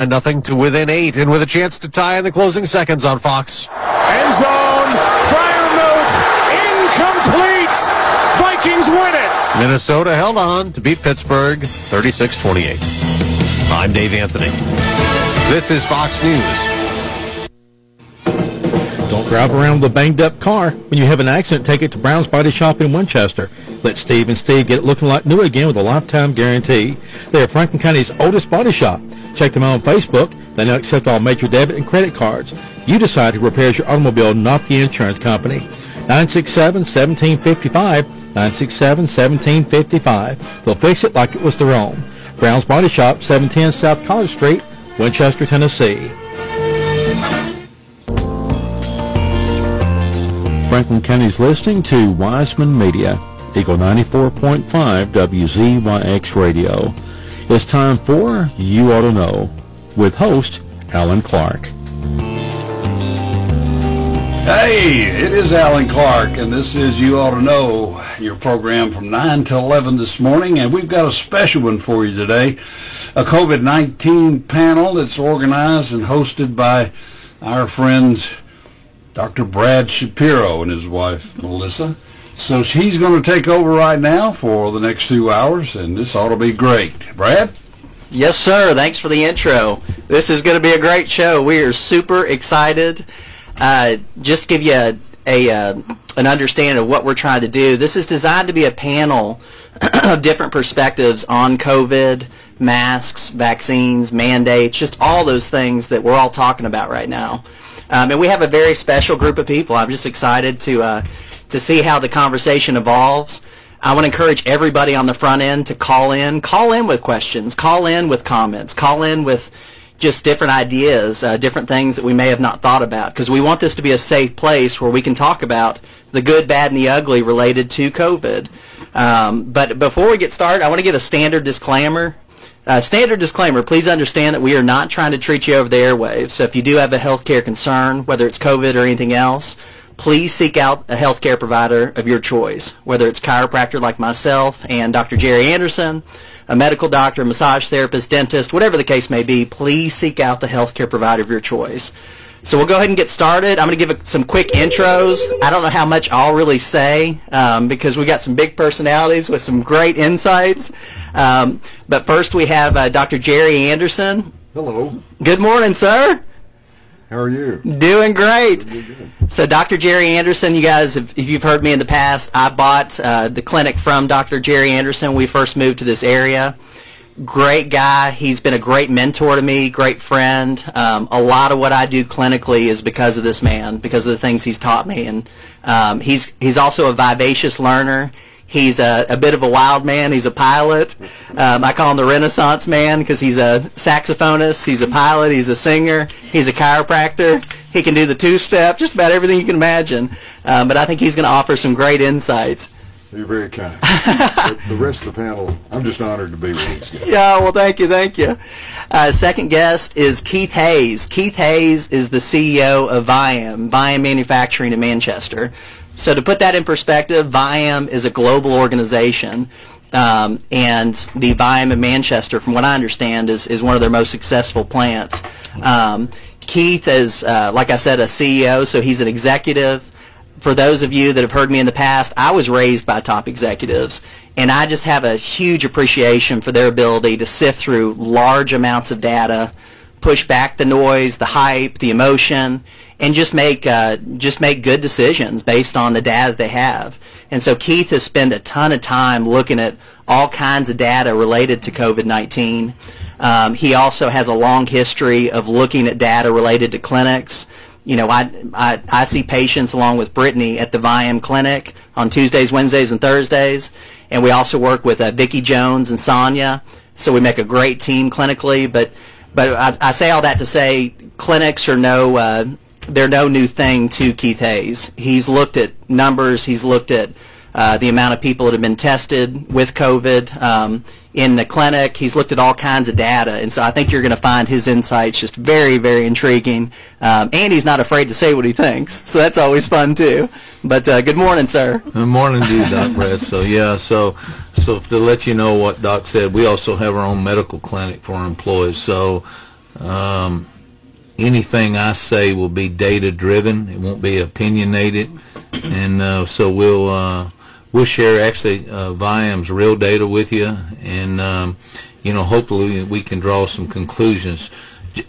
and nothing to within eight, and with a chance to tie in the closing seconds on Fox. End zone, Freiermuth, incomplete. Vikings win it. Minnesota held on to beat Pittsburgh 36-28. I'm Dave Anthony. This is Fox News. Don't drive around with a banged up car. When you have an accident, take it to Brown's Body Shop in Winchester. Let Steve and Steve get it looking like new again with a lifetime guarantee. They are Franklin County's oldest body shop. Check them out on Facebook. They now accept all major debit and credit cards. You decide who repairs your automobile, not the insurance company. 967-1755, 967-1755. They'll fix it like it was their own. Brown's Body Shop, 710 South College Street, Winchester, Tennessee. Franklin County's listening to Wiseman Media, Eagle 94.5 WZYX Radio. It's time for You Ought to Know with host Alan Clark. Hey, it is Alan Clark, and this is You Ought to Know, your program from 9 to 11 this morning, and we've got a special one for you today. A COVID-19 panel that's organized and hosted by our friends Dr. Brad Schapiro and his wife, Melissa. So she's going to take over right now for the next two hours, and this ought to be great. Brad? Yes, sir. Thanks for the intro. This is going to be a great show. We are super excited. Uh, just to give you a, a uh, an understanding of what we're trying to do, this is designed to be a panel of different perspectives on COVID, masks, vaccines, mandates, just all those things that we're all talking about right now. Um, and we have a very special group of people. I'm just excited to uh, to see how the conversation evolves. I want to encourage everybody on the front end to call in, call in with questions, call in with comments, call in with just different ideas, uh, different things that we may have not thought about, because we want this to be a safe place where we can talk about the good, bad, and the ugly related to COVID. Um, but before we get started, I want to give a standard disclaimer. Uh, standard disclaimer, please understand that we are not trying to treat you over the airwaves. So if you do have a healthcare concern, whether it's COVID or anything else, please seek out a healthcare provider of your choice, whether it's chiropractor like myself and Dr. Jerry Anderson, a medical doctor, massage therapist, dentist, whatever the case may be, please seek out the healthcare provider of your choice. So we'll go ahead and get started. I'm going to give a, some quick intros. I don't know how much I'll really say um, because we got some big personalities with some great insights. Um, but first we have uh, Dr. Jerry Anderson. Hello. Good morning, sir. How are you? Doing great. So Dr. Jerry Anderson, you guys, if you've heard me in the past, I bought uh, the clinic from Dr. Jerry Anderson. when We first moved to this area great guy. He's been a great mentor to me, great friend. Um, a lot of what I do clinically is because of this man, because of the things he's taught me. And um, he's he's also a vivacious learner. He's a, a bit of a wild man. He's a pilot. Um, I call him the Renaissance man because he's a saxophonist. He's a pilot. He's a singer. He's a chiropractor. He can do the two-step, just about everything you can imagine. Um, but I think he's going to offer some great insights. You're very kind. the, rest of the panel, I'm just honored to be with you. Yeah, well, thank you, thank you. Uh, second guest is Keith Hayes. Keith Hayes is the CEO of Viam, Viam Manufacturing in Manchester. So to put that in perspective, Viam is a global organization. Um, and the Viam in Manchester, from what I understand, is, is one of their most successful plants. Um, Keith is, uh, like I said, a CEO, so he's an executive for those of you that have heard me in the past, I was raised by top executives, and I just have a huge appreciation for their ability to sift through large amounts of data, push back the noise, the hype, the emotion, and just make uh, just make good decisions based on the data they have. And so Keith has spent a ton of time looking at all kinds of data related to COVID-19. Um, he also has a long history of looking at data related to clinics you know, I, I, I see patients along with Brittany at the Viam Clinic on Tuesdays, Wednesdays, and Thursdays. And we also work with uh, Jones and Sonia. So we make a great team clinically. But, but I, I say all that to say clinics are no, uh, they're no new thing to Keith Hayes. He's looked at numbers. He's looked at uh, the amount of people that have been tested with COVID. Um, in the clinic. He's looked at all kinds of data, and so I think you're going to find his insights just very, very intriguing. Um, and he's not afraid to say what he thinks, so that's always fun too. But uh, good morning, sir. Good morning to you, Doc Brad. So yeah, so so to let you know what Doc said, we also have our own medical clinic for our employees. So Um, anything I say will be data driven. It won't be opinionated, and uh, so we'll uh, we'll share actually uh, Viam's real data with you, and um, you know hopefully we can draw some conclusions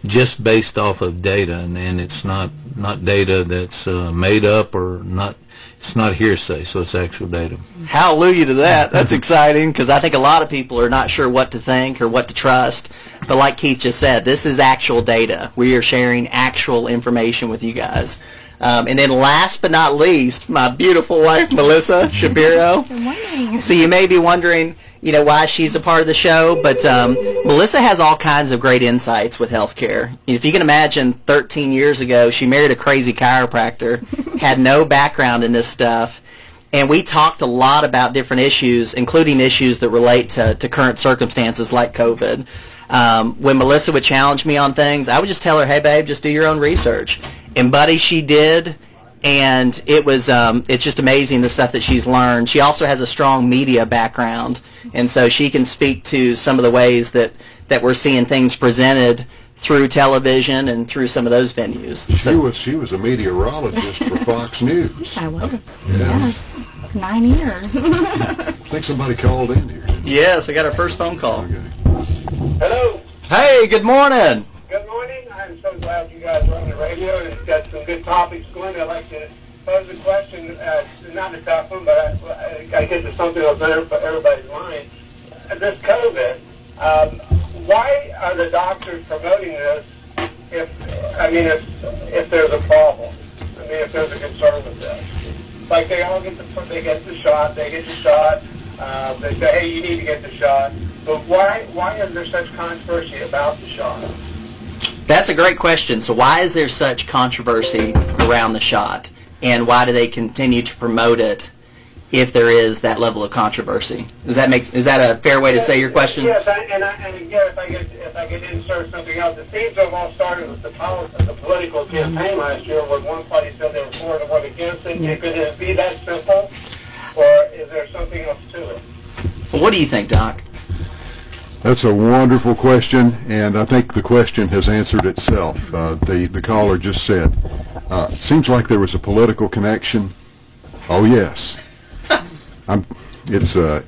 just based off of data, and, and it's not not data that's uh, made up or not. It's not hearsay, so it's actual data. Hallelujah to that. That's exciting because I think a lot of people are not sure what to think or what to trust. But like Keith just said, this is actual data. We are sharing actual information with you guys. Um, and then last but not least, my beautiful wife, Melissa Schapiro. Good morning. So you may be wondering, you know, why she's a part of the show, but um, Melissa has all kinds of great insights with healthcare. If you can imagine, 13 years ago, she married a crazy chiropractor, had no background in this stuff, and we talked a lot about different issues, including issues that relate to, to current circumstances like COVID. Um, when Melissa would challenge me on things, I would just tell her, "Hey, babe, just do your own research." And buddy, she did and it was um, it's just amazing the stuff that she's learned. She also has a strong media background, and so she can speak to some of the ways that that we're seeing things presented through television and through some of those venues. She was she was a meteorologist for Fox News. I was. Yes. Nine years. I think somebody called in here. Yes, we got our first phone call. Okay. Hello. Hey, good morning. Good morning. I'm so glad you guys are on the radio and it's got some good topics going. I'd like to pose a question, uh, not a tough one, but I, I, guess it's something that's on everybody's mind. This COVID, um, why are the doctors promoting this if, I mean, if, if there's a problem? I mean, if there's a concern with this? Like they all get the, they get the shot, they get the shot, uh, they say, hey, you need to get the shot. But why, why is there such controversy about the shot? That's a great question. So why is there such controversy around the shot, and why do they continue to promote it if there is that level of controversy? Does that make is that a fair way to say your question? Yes, I, and, I, and again, if I could, if I could insert something else, it seems to have all started with the, the political campaign mm-hmm. last year, where one party said they were for it and one against it. Could it be that simple, or is there something else to it? Well, what do you think, Doc? That's a wonderful question, and I think the question has answered itself. Uh, the the caller just said, uh, "Seems like there was a political connection." Oh yes, I'm. It's. Uh,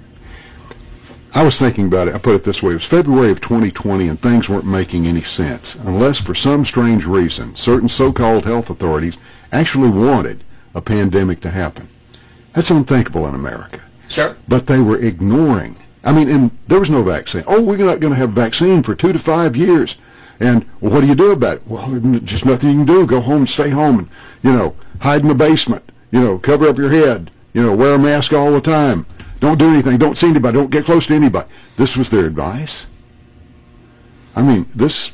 I was thinking about it. I put it this way: it was February of 2020, and things weren't making any sense, unless for some strange reason, certain so-called health authorities actually wanted a pandemic to happen. That's unthinkable in America Sure. but they were ignoring. I mean, and there was no vaccine. Oh, we're not going to have vaccine for two to five years. And well, what do you do about it? Well, just nothing you can do. Go home, stay home, and you know, hide in the basement. You know, cover up your head. You know, wear a mask all the time. Don't do anything. Don't see anybody. Don't get close to anybody. This was their advice. I mean, this,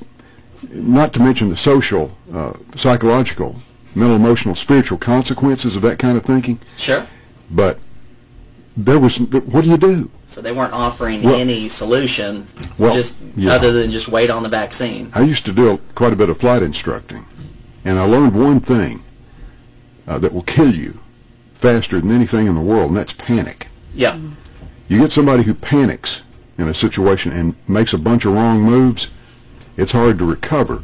not to mention the social, uh, psychological, mental, emotional, spiritual consequences of that kind of thinking. Sure. But there was, what do you do? So they weren't offering Well- any solution, Well, just yeah. other than just wait on the vaccine. I used to do quite a bit of flight instructing, and I learned one thing uh, that will kill you faster than anything in the world, and that's panic. Yeah. You get somebody who panics in a situation and makes a bunch of wrong moves, it's hard to recover.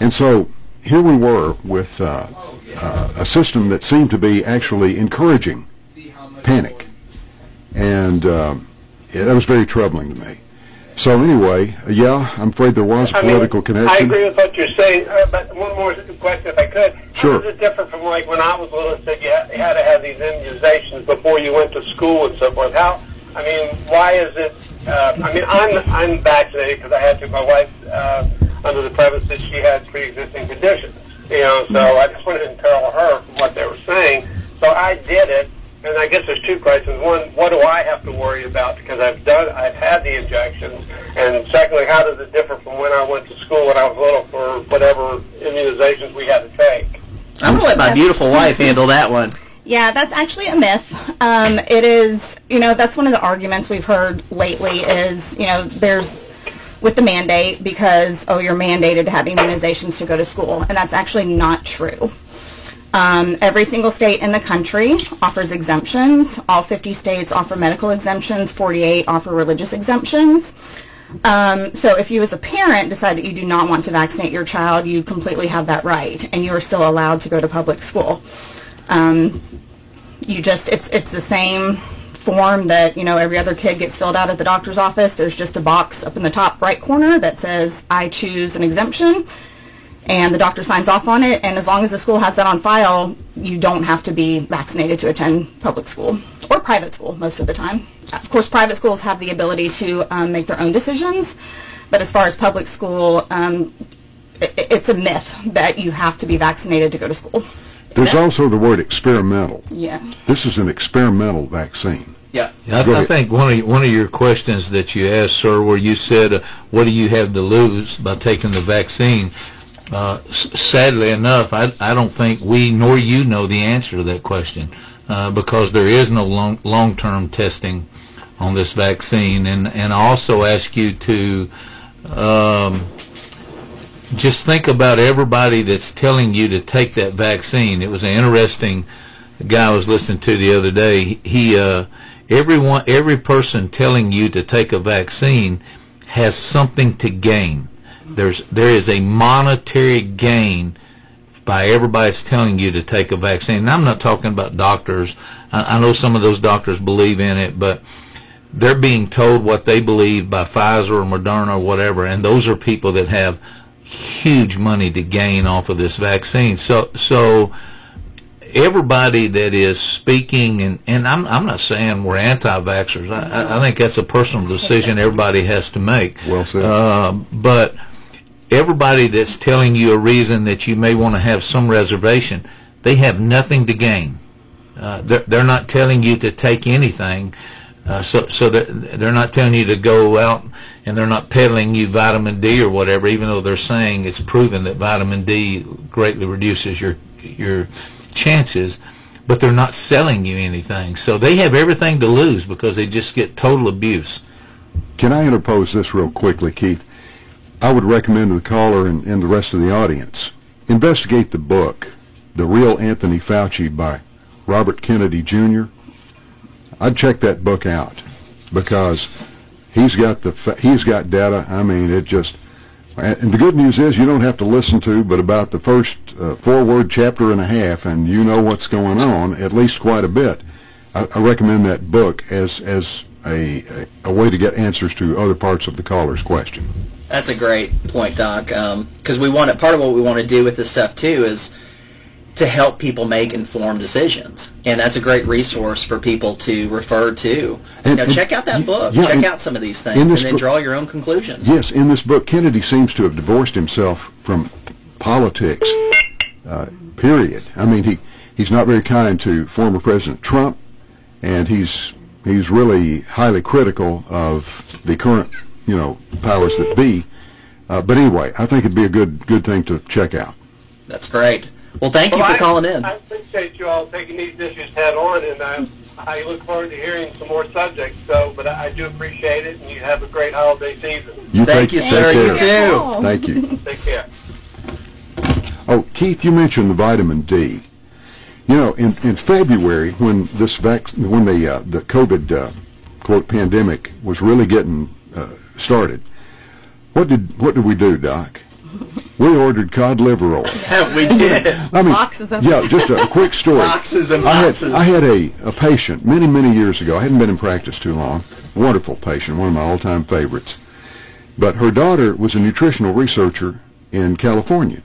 And so here we were with uh, uh, a system that seemed to be actually encouraging panic, and um, yeah, that was very troubling to me. So anyway, yeah, I'm afraid there was a I mean, political I agree with what you're saying, uh, but one more question, if I could. Sure. How is it different from like when I was little? It said you had, you had to have these immunizations before you went to school and so forth. How? I mean, why is it? Uh, I mean, I'm I'm vaccinated because I had to. My wife, uh, under the premise that she had pre-existing conditions, you know. So I just wanted to tell her from what they were saying. So I did it, and I guess there's two questions. One, what do I have to worry about because I've done, I've had the injections, and secondly, how does it differ from when I went to school when I was little for whatever immunizations we had to take? I'm gonna let my beautiful wife handle that one. Yeah, that's actually a myth. Um, it is, you know, that's one of the arguments we've heard lately is, you know, there's with the mandate because, oh, you're mandated to have immunizations to go to school. And that's actually not true. Um, every single state in the country offers exemptions. All 50 states offer medical exemptions. 48 offer religious exemptions. Um, so if you as a parent decide that you do not want to vaccinate your child, you completely have that right, and you are still allowed to go to public school. Um, you just it's it's the same form that you know every other kid gets filled out at the doctor's office. There's just a box up in the top right corner that says I choose an exemption, and the doctor signs off on it. And as long as the school has that on file, you don't have to be vaccinated to attend public school or private school most of the time. Of course, private schools have the ability to um, make their own decisions, but as far as public school, um, it, it's a myth that you have to be vaccinated to go to school. There's also the word experimental. Yeah. This is an experimental vaccine. Yeah. I, Go I think one of one of your questions that you asked, sir, where you said, uh, "What do you have to lose by taking the vaccine?" Uh, sadly enough, I, I don't think we nor you know the answer to that question uh, because there is no long long term testing on this vaccine, and and I also ask you to. Um, just think about everybody that's telling you to take that vaccine. It was an interesting guy I was listening to the other day. He, uh, everyone, every person telling you to take a vaccine has something to gain. There's, there is a monetary gain by everybody that's telling you to take a vaccine. And I'm not talking about doctors. I, I know some of those doctors believe in it, but they're being told what they believe by Pfizer or Moderna or whatever, and those are people that have huge money to gain off of this vaccine. So, so everybody that is speaking, and, and I'm, I'm not saying we're anti-vaxxers. I, I- I think that's a personal decision everybody has to make. Well said. Uh, but everybody that's telling you a reason that you may want to have some reservation, they have nothing to gain. Uh, they're, they're not telling you to take anything. Uh, so so they're, they're not telling you to go out and they're not peddling you vitamin D or whatever, even though they're saying it's proven that vitamin D greatly reduces your your chances. But they're not selling you anything. So they have everything to lose because they just get total abuse. Can I interpose this real quickly, Keith? I would recommend to the caller and, and the rest of the audience investigate the book, The Real Anthony Fauci by Robert Kennedy Jr. I'd check that book out because he's got the he's got data. I mean, it just and the good news is you don't have to listen to but about the first uh, forward chapter and a half, and you know what's going on at least quite a bit. I, I recommend that book as as a, a a way to get answers to other parts of the caller's question. That's a great point, Doc. Because we want to, part of what we want to do with this stuff too is to help people make informed decisions, and that's a great resource for people to refer to. And- you know, and- check out that book. yeah, check out some of these things, and then draw your own conclusions. Yes, in this book, Kennedy seems to have divorced himself from politics. Uh, period. I mean, he he's not very kind to former President Trump, and he's he's really highly critical of the current, you know, powers that be. Uh, but anyway, I think it'd be a good good thing to check out. That's great. Well, thank you for I- calling in. I appreciate you all taking these issues head on, and I, I look forward to hearing some more subjects. So, but I, I do appreciate it, and you have a great holiday season. You Thank take- you, take sir. You too. Thank you. Take care. Oh, Keith, you mentioned the vitamin D. You know, in, in February, when this vac- when the uh, the COVID uh, quote pandemic was really getting started, what did what did we do, Doc? We ordered cod liver oil. we did. I mean, Boxes of- yeah, just a, a quick story. Boxes and I had boxes. I had a, a patient many many years ago. I hadn't been in practice too long. Wonderful patient, one of my all time favorites. But her daughter was a nutritional researcher in California.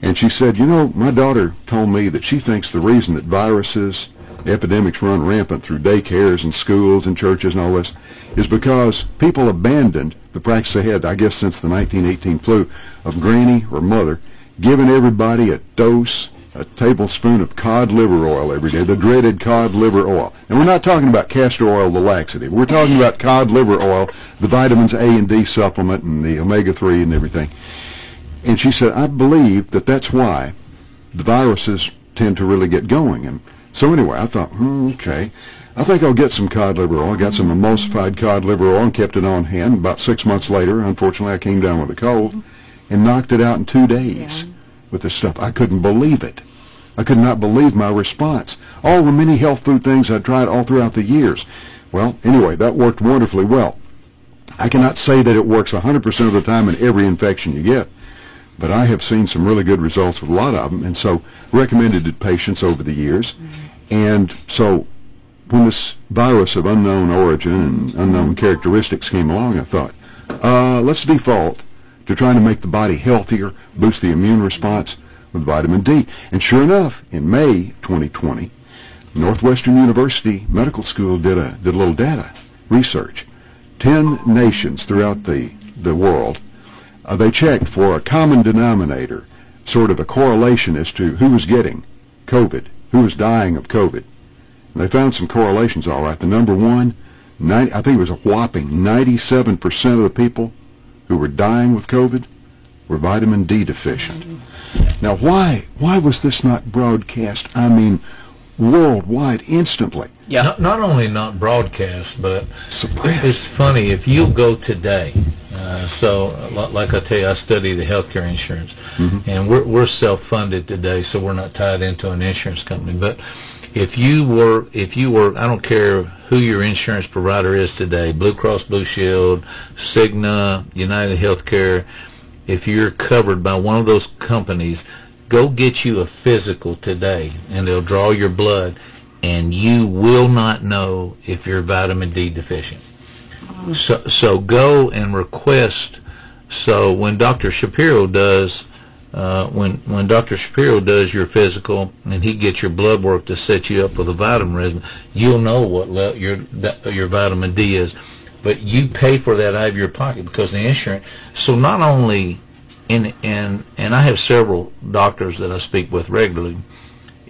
And she said, you know, my daughter told me that she thinks the reason that viruses, epidemics run rampant through daycares and schools and churches and all this is because people abandoned the practice they had, I guess, since the 1918 flu of granny or mother giving everybody a dose, a tablespoon of cod liver oil every day, the dreaded cod liver oil. And we're not talking about castor oil, the laxative. We're talking about cod liver oil, the vitamins A and D supplement and the omega-3 and everything. And she said, I believe that that's why the viruses tend to really get going. And so anyway, I thought, hmm, okay, I think I'll get some cod liver oil. I got some emulsified cod liver oil and kept it on hand. About six months later, unfortunately, I came down with a cold and knocked it out in two days with this stuff. I couldn't believe it. I could not believe my response. All the many health food things I tried all throughout the years. Well, anyway, that worked wonderfully well. I cannot say that it works 100% of the time in every infection you get, but I have seen some really good results with a lot of them, and so recommended to patients over the years. And so when this virus of unknown origin and unknown characteristics came along, I thought, uh, let's default to trying to make the body healthier, boost the immune response with vitamin D. And sure enough, in May 2020, Northwestern University Medical School did a did a little data research. Ten nations throughout the the world, uh, they checked for a common denominator, sort of a correlation as to who was getting COVID, who was dying of COVID. And they found some correlations, all right. The number one, 90, I think it was a whopping 97% of the people who were dying with COVID were vitamin D deficient. Now, why why was this not broadcast? I mean, worldwide instantly. Yeah. Not, not only not broadcast, but Suppressed. it's funny if you'll go today. Uh, so, like I tell you, I study the healthcare insurance, and we're we're self-funded today, so we're not tied into an insurance company. But if you were, if you were, I don't care who your insurance provider is today, Blue Cross Blue Shield, Cigna, United Healthcare, if you're covered by one of those companies, go get you a physical today, and they'll draw your blood, and you will not know if you're vitamin D deficient. So, so go and request. So when Dr. Schapiro does, uh, when when Dr. Schapiro does your physical and he gets your blood work to set you up with a vitamin regimen, you'll know what le- your your vitamin D is. But you pay for that out of your pocket because the insurance. So not only, in and and I have several doctors that I speak with regularly.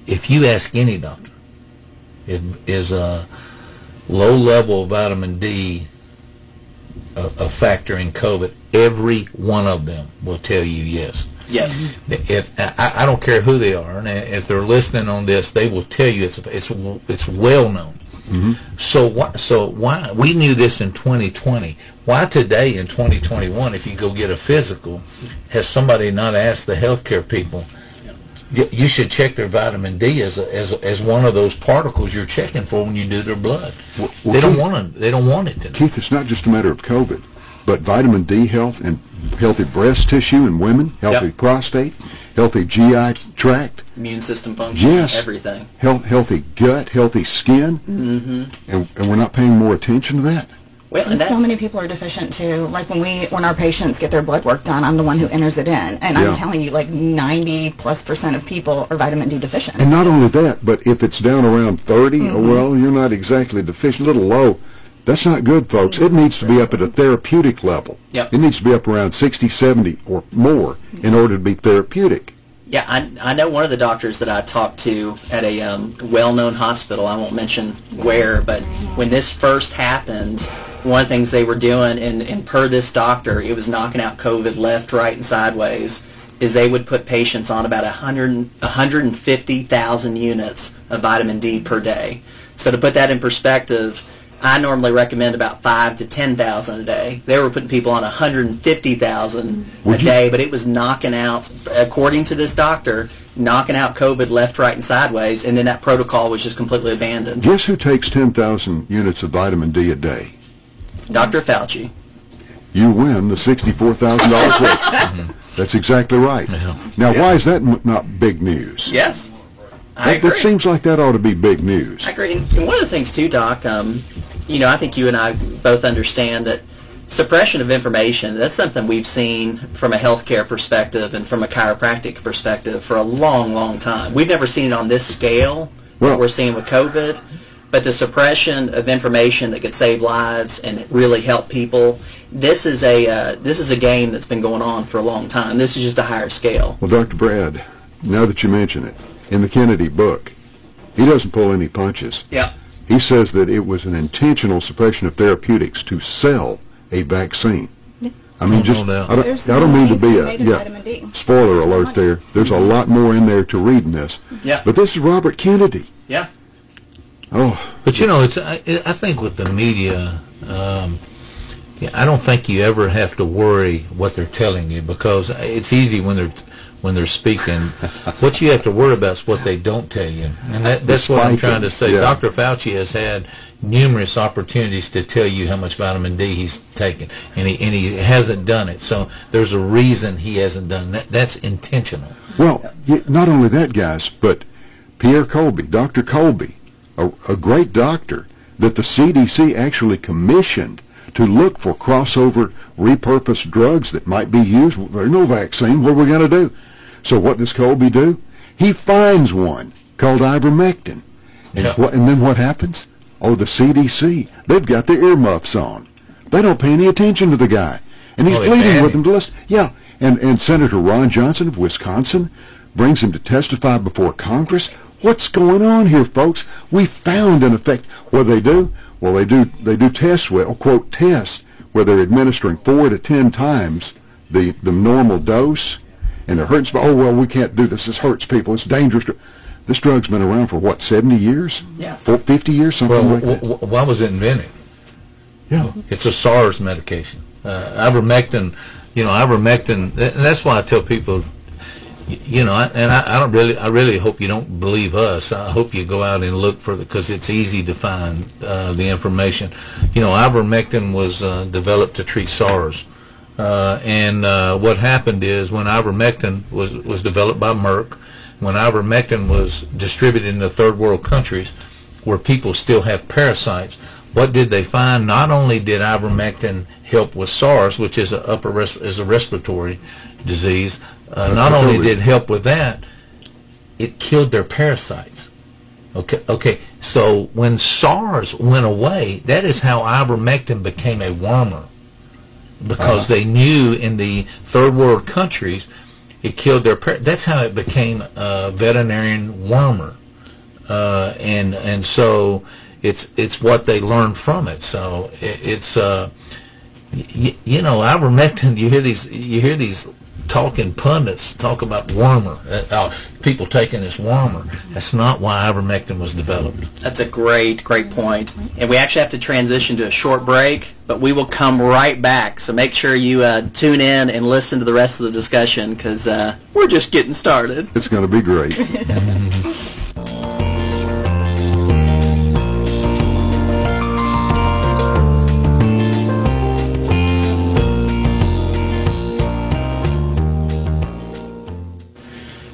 If you ask any doctor, is a low level of vitamin D a, a factor in COVID, every one of them will tell you yes. Yes. If I, I don't care who they are, and if they're listening on this, they will tell you it's it's it's well known. Mm-hmm. So why? So why? We knew this in 2020. Why today in 2021, if you go get a physical, has somebody not asked the healthcare people? Y- You should check their vitamin D as a, as a, as one of those particles you're checking for when you do their blood. well, they don't want to. They don't want it to. Keith, it's not just a matter of COVID, but vitamin D health and healthy breast tissue in women, healthy Yep. prostate, healthy GI tract, Immune system function. Yes. Everything. health, healthy gut, healthy skin, mm-hmm. and, and we're not paying more attention to that. Well, and And so many people are deficient too. Like when we, when our patients get their blood work done, I'm the one who enters it in, and Yeah. I'm telling you, like 90 plus percent of people are vitamin D deficient. And not only that, but if it's down around 30, oh, well, you're not exactly deficient, a little low. That's not good, folks. It needs to be up at a therapeutic level. Yep. It needs to be up around 60, 70 or more in order to be therapeutic. Yeah, I, I know one of the doctors that I talked to at a um, well-known hospital. I won't mention where, but when this first happened, one of the things they were doing, and, and per this doctor, it was knocking out COVID left, right, and sideways, is they would put patients on about 100, 150,000 units of vitamin D per day. So to put that in perspective, I normally recommend about five to ten thousand a day. They were putting people on 150,000 a you- day, but it was knocking out, according to this doctor, knocking out COVID left, right, and sideways, and then that protocol was just completely abandoned. Guess who takes 10,000 units of vitamin D a day? Dr. Fauci. You win the $64,000 question. That's exactly right. Yeah. Now, why is that m- not big news? Yes, I That, agree. that seems like that ought to be big news. I agree. And one of the things too, Doc, um, you know, I think you and I both understand that suppression of information, that's something we've seen from a healthcare perspective and from a chiropractic perspective for a long, long time. We've never seen it on this scale, Well- what we're seeing with COVID, but the suppression of information that could save lives and really help people, this is a, uh, this is a game that's been going on for a long time. This is just a higher scale. Well, Dr. Brad, now that you mention it, in the Kennedy book, he doesn't pull any punches. Yeah. He says that it was an intentional suppression of therapeutics to sell a vaccine. I mean, just no. I don't, I don't mean to be a yeah. Spoiler alert there. There's a lot more in there to read in this. Yeah. But this is Robert Kennedy. Yeah. Oh, But you know, it's I, I think with the media, um, Yeah, I don't think you ever have to worry what they're telling you because it's easy when they're when they're speaking. what you have to worry about is what they don't tell you, and that, that's what I'm Despite trying to say. yeah. Dr. Fauci has had numerous opportunities to tell you how much vitamin D he's taken, and he and he hasn't done it. So there's a reason he hasn't done that. That's intentional. Well, not only that, guys, but Pierre Kory, Dr. Kory, a, a great doctor that the CDC actually commissioned to look for crossover repurposed drugs that might be used. There's no vaccine. What are we going to do? So what does Kory do? He finds one called ivermectin. And, Yeah. what, and then what happens? Oh, the CDC, they've got their earmuffs on. They don't pay any attention to the guy. And he's Oh, pleading with them to listen. Yeah, and, and Senator Ron Johnson of Wisconsin brings him to testify before Congress. What's going on here, folks? We found an effect. What do they do? Well, they do they do tests, well, quote, tests, where they're administering four to ten times the, the normal dose, and they're hurting, oh, well, we can't do this. This hurts people. It's dangerous. This drug's been around for, what, 70 years? Yeah. For 50 years, something Well, like w- that. w- why was it invented? Yeah. It's a SARS medication. Uh, ivermectin, you know, ivermectin. th- And that's why I tell people, y- you know, and I, I don't really, I really hope you don't believe us. I hope you go out and look for the, because it's easy to find uh, the information. You know, ivermectin was uh, developed to treat SARS. Uh, and uh, what happened is when ivermectin was, was developed by Merck, when ivermectin was distributed in the third world countries where people still have parasites, what did they find? Not only did ivermectin help with SARS, which is a upper res- is a respiratory disease, uh, not only did it help with that, it killed their parasites. Okay, okay. So when SARS went away, that is how ivermectin became a wormer, because they knew in the third world countries it killed their. Par- that's how it became a veterinarian wormer, uh, and and so it's it's what they learned from it. So it, it's uh, y- you know ivermectin. You hear these you hear these talking pundits talk about warmer, Uh, uh, people taking this warmer. That's not why ivermectin was developed. That's a great, great point. And we actually have to transition to a short break, but we will come right back. So make sure you uh, tune in and listen to the rest of the discussion because uh, we're just getting started. It's going to be great.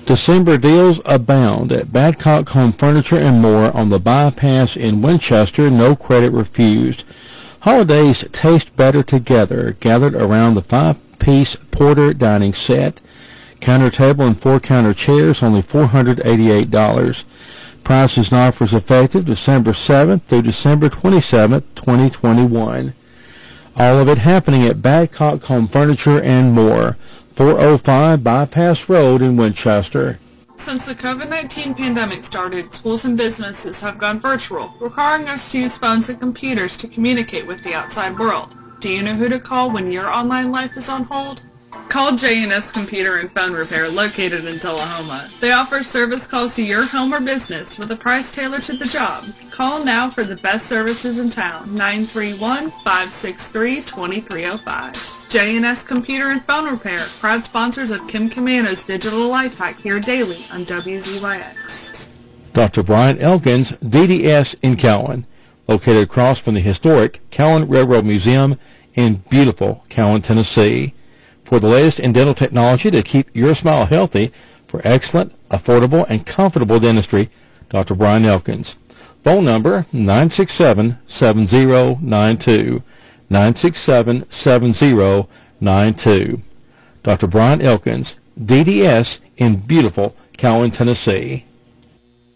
December deals abound at Badcock Home Furniture and More on the bypass in Winchester. No credit refused. Holidays taste better together, gathered around the five-piece Porter dining set. Counter table and four counter chairs, only $488. Prices and offers effective December 7th through December 27th, 2021. All of it happening at Badcock Home Furniture and More, 405 Bypass Road in Winchester. Since the COVID-19 pandemic started, schools and businesses have gone virtual, requiring us to use phones and computers to communicate with the outside world. Do you know who to call when your online life is on hold? Call J&S Computer and Phone Repair located in Tullahoma. They offer service calls to your home or business with a price tailored to the job. Call now for the best services in town, 931-563-2305. J&S Computer and Phone Repair, proud sponsors of Kim Komando's Digital Life Hack here daily on WZYX. Dr. Brian Elkins, DDS in Cowan, located across from the historic Cowan Railroad Museum in beautiful Cowan, Tennessee. For the latest in dental technology to keep your smile healthy for excellent, affordable, and comfortable dentistry, Dr. Brian Elkins. Phone number 967-7092, 967-7092. Dr. Brian Elkins, DDS in beautiful Cowan, Tennessee.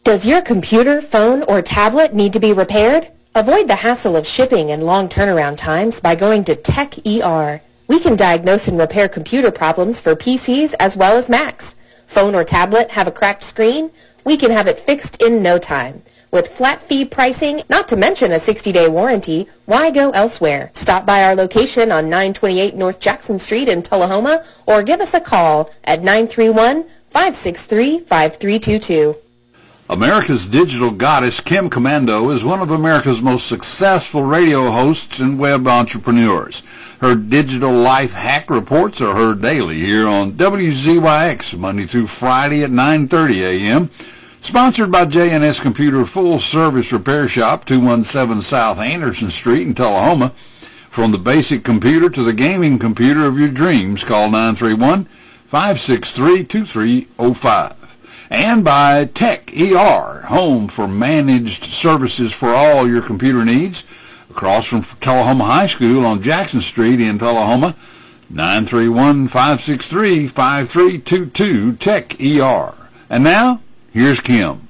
Does your computer, phone, or tablet need to be repaired? Avoid the hassle of shipping and long turnaround times by going to Tech ER. We can diagnose and repair computer problems for PCs as well as Macs. Phone or tablet have a cracked screen? We can have it fixed in no time. With flat fee pricing, not to mention a 60-day warranty, why go elsewhere? Stop by our location on 928 North Jackson Street in Tullahoma or give us a call at 931-563-5322. America's digital goddess, Kim Komando is one of America's most successful radio hosts and web entrepreneurs. Her digital life hack reports are heard daily here on WZYX, Monday through Friday at 9.30 a.m. Sponsored by J&S Computer Full Service Repair Shop, 217 South Anderson Street in Tullahoma. From the basic computer to the gaming computer of your dreams, call 931-563-2305. And by Tech ER, home for managed services for all your computer needs, across from Tullahoma High School on Jackson Street in Tullahoma, 931-563-5322, Tech ER. And now, here's Kim.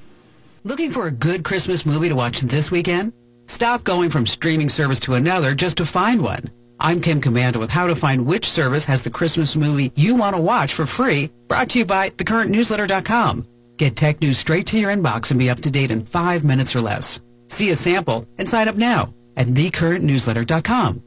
Looking for a good Christmas movie to watch this weekend? Stop going from streaming service to another just to find one. I'm Kim Komando with how to find which service has the Christmas movie you want to watch for free, brought to you by thecurrentnewsletter.com. Get tech news straight to your inbox and be up to date in five minutes or less. See a sample and sign up now at thecurrentnewsletter.com.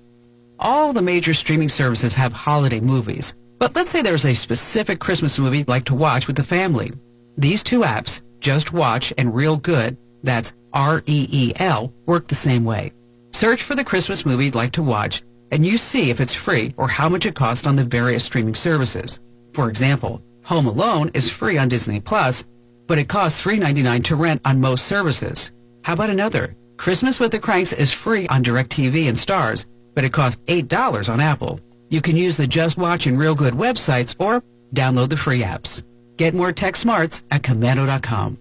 All the major streaming services have holiday movies, but let's say there's a specific Christmas movie you'd like to watch with the family. These two apps, Just Watch and Reelgood, that's R-E-E-L, work the same way. Search for the Christmas movie you'd like to watch, and you see if it's free or how much it costs on the various streaming services. For example, Home Alone is free on Disney Plus, but it costs $3.99 to rent on most services. How about another? Christmas with the Cranks is free on DirecTV and Starz, but it costs $8 on Apple. You can use the Just Watch and Reelgood websites or download the free apps. Get more tech smarts at komando.com.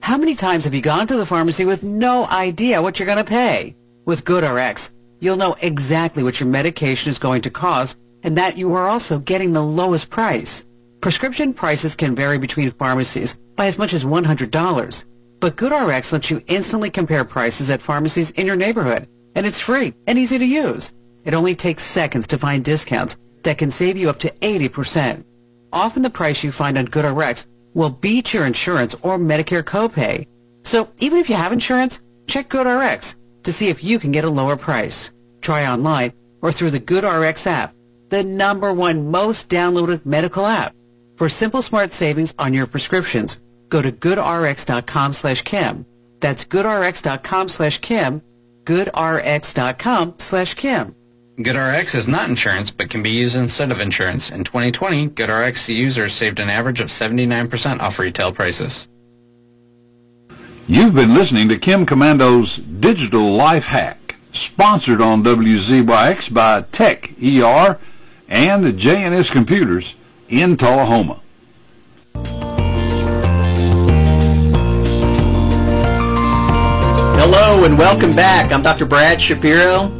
How many times have you gone to the pharmacy with no idea what you're going to pay? With GoodRx, you'll know exactly what your medication is going to cost and that you are also getting the lowest price. Prescription prices can vary between pharmacies by as much as $100, but GoodRx lets you instantly compare prices at pharmacies in your neighborhood, and it's free and easy to use. It only takes seconds to find discounts that can save you up to 80%. Often the price you find on GoodRx will beat your insurance or Medicare copay. So even if you have insurance, check GoodRx to see if you can get a lower price. Try online or through the GoodRx app, the number one most downloaded medical app. For simple smart savings on your prescriptions, go to goodrx.com slash Kim. That's goodrx.com slash Kim, goodrx.com slash Kim. GoodRx is not insurance, but can be used instead of insurance. In 2020, GoodRx users saved an average of 79% off retail prices. You've been listening to Kim Komando's Digital Life Hack, sponsored on WZYX by Tech ER and J&S Computers in Tullahoma. Hello and welcome back. I'm Dr. Brad Schapiro.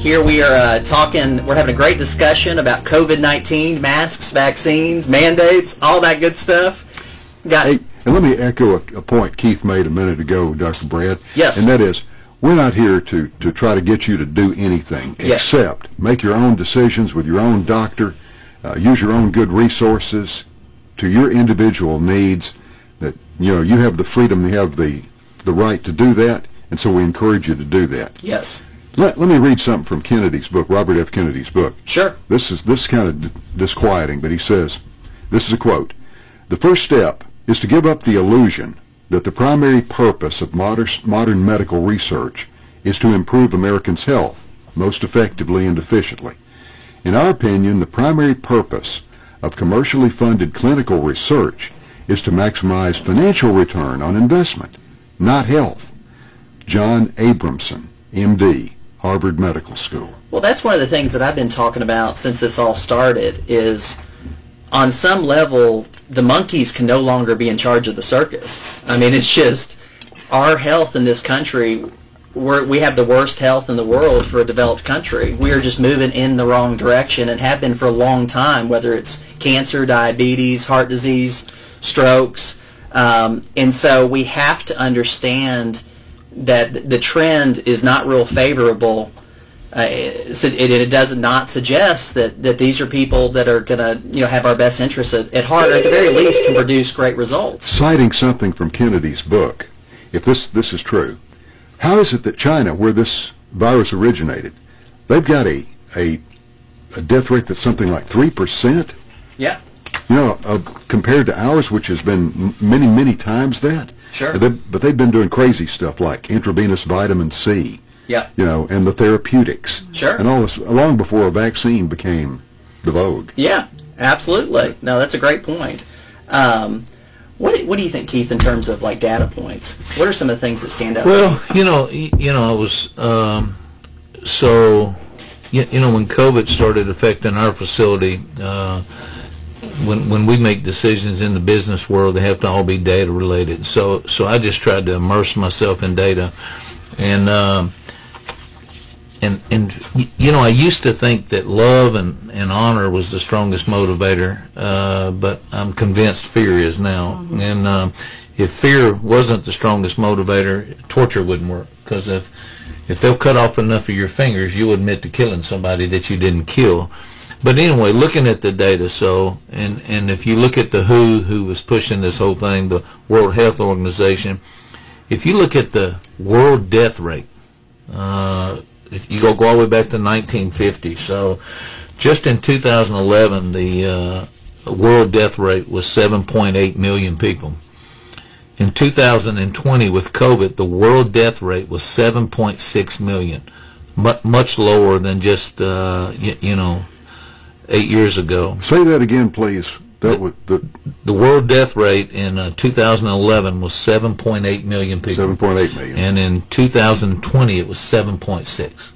Here we are uh, talking, we're having a great discussion about COVID-19, masks, vaccines, mandates, all that good stuff. Got Hey, and let me echo a, a point Keith made a minute ago, Dr. Brad. Yes. And that is, we're not here to, to try to get you to do anything Yes. except make your own decisions with your own doctor, uh, use your own good resources to your individual needs. That you know you have the freedom, you have the the right to do that, and so we encourage you to do that. Yes. Let, let me read something from Kennedy's book, Robert F. Kennedy's book. Sure. This is this is kind of d- disquieting, but he says, this is a quote: "The first step is to give up the illusion that the primary purpose of modern modern medical research is to improve Americans' health most effectively and efficiently. In our opinion, the primary purpose of commercially funded clinical research is to maximize financial return on investment, not health." John Abramson, M.D., Harvard Medical School. Well, that's one of the things that I've been talking about since this all started is on some level the monkeys can no longer be in charge of the circus. I mean, it's just our health in this country we're, we have the worst health in the world for a developed country. We are just moving in the wrong direction and have been for a long time, whether it's cancer, diabetes, heart disease, strokes. Um, and so we have to understand that the trend is not real favorable. Uh, so it, it does not suggest that, that these are people that are going to you know have our best interests at, at heart, or at the very least can produce great results. citing something from Kennedy's book, if this this is true, how is it that China, where this virus originated, they've got a a, a death rate that's something like three percent? Yeah. You know, uh, compared to ours, which has been m- many, many times that. Sure. They, but they've been doing crazy stuff like intravenous vitamin C. Yeah. You know, and the therapeutics. Sure. And all this long before a vaccine became the vogue. Yeah, absolutely. No, that's a great point. Um, what do, what do you think, Keith, in terms of like data points? What are some of the things that stand out? Well, you know, you know, I was um, so you, you know when COVID started affecting our facility. Uh, when when we make decisions in the business world, they have to all be data related. So so I just tried to immerse myself in data, and um, and and you know I used to think that love and, and honor was the strongest motivator, uh, but I'm convinced fear is now. And um, if fear wasn't the strongest motivator, torture wouldn't work because if if they'll cut off enough of your fingers, you'll admit to killing somebody that you didn't kill. But anyway, looking at the data, so and and if you look at the WHO, who was pushing this whole thing, the World Health Organization, if you look at the world death rate, uh, if you go, go all the way back to 1950, so just in 2011, the uh, world death rate was 7.8 million people. In 2020, with COVID, the world death rate was 7.6 million, mu- much lower than just uh, y- you know eight years ago. Say that again, please. That was the The world death rate in uh, 2011 was 7.8 million people. 7.8 million. And in 2020, it was 7.6.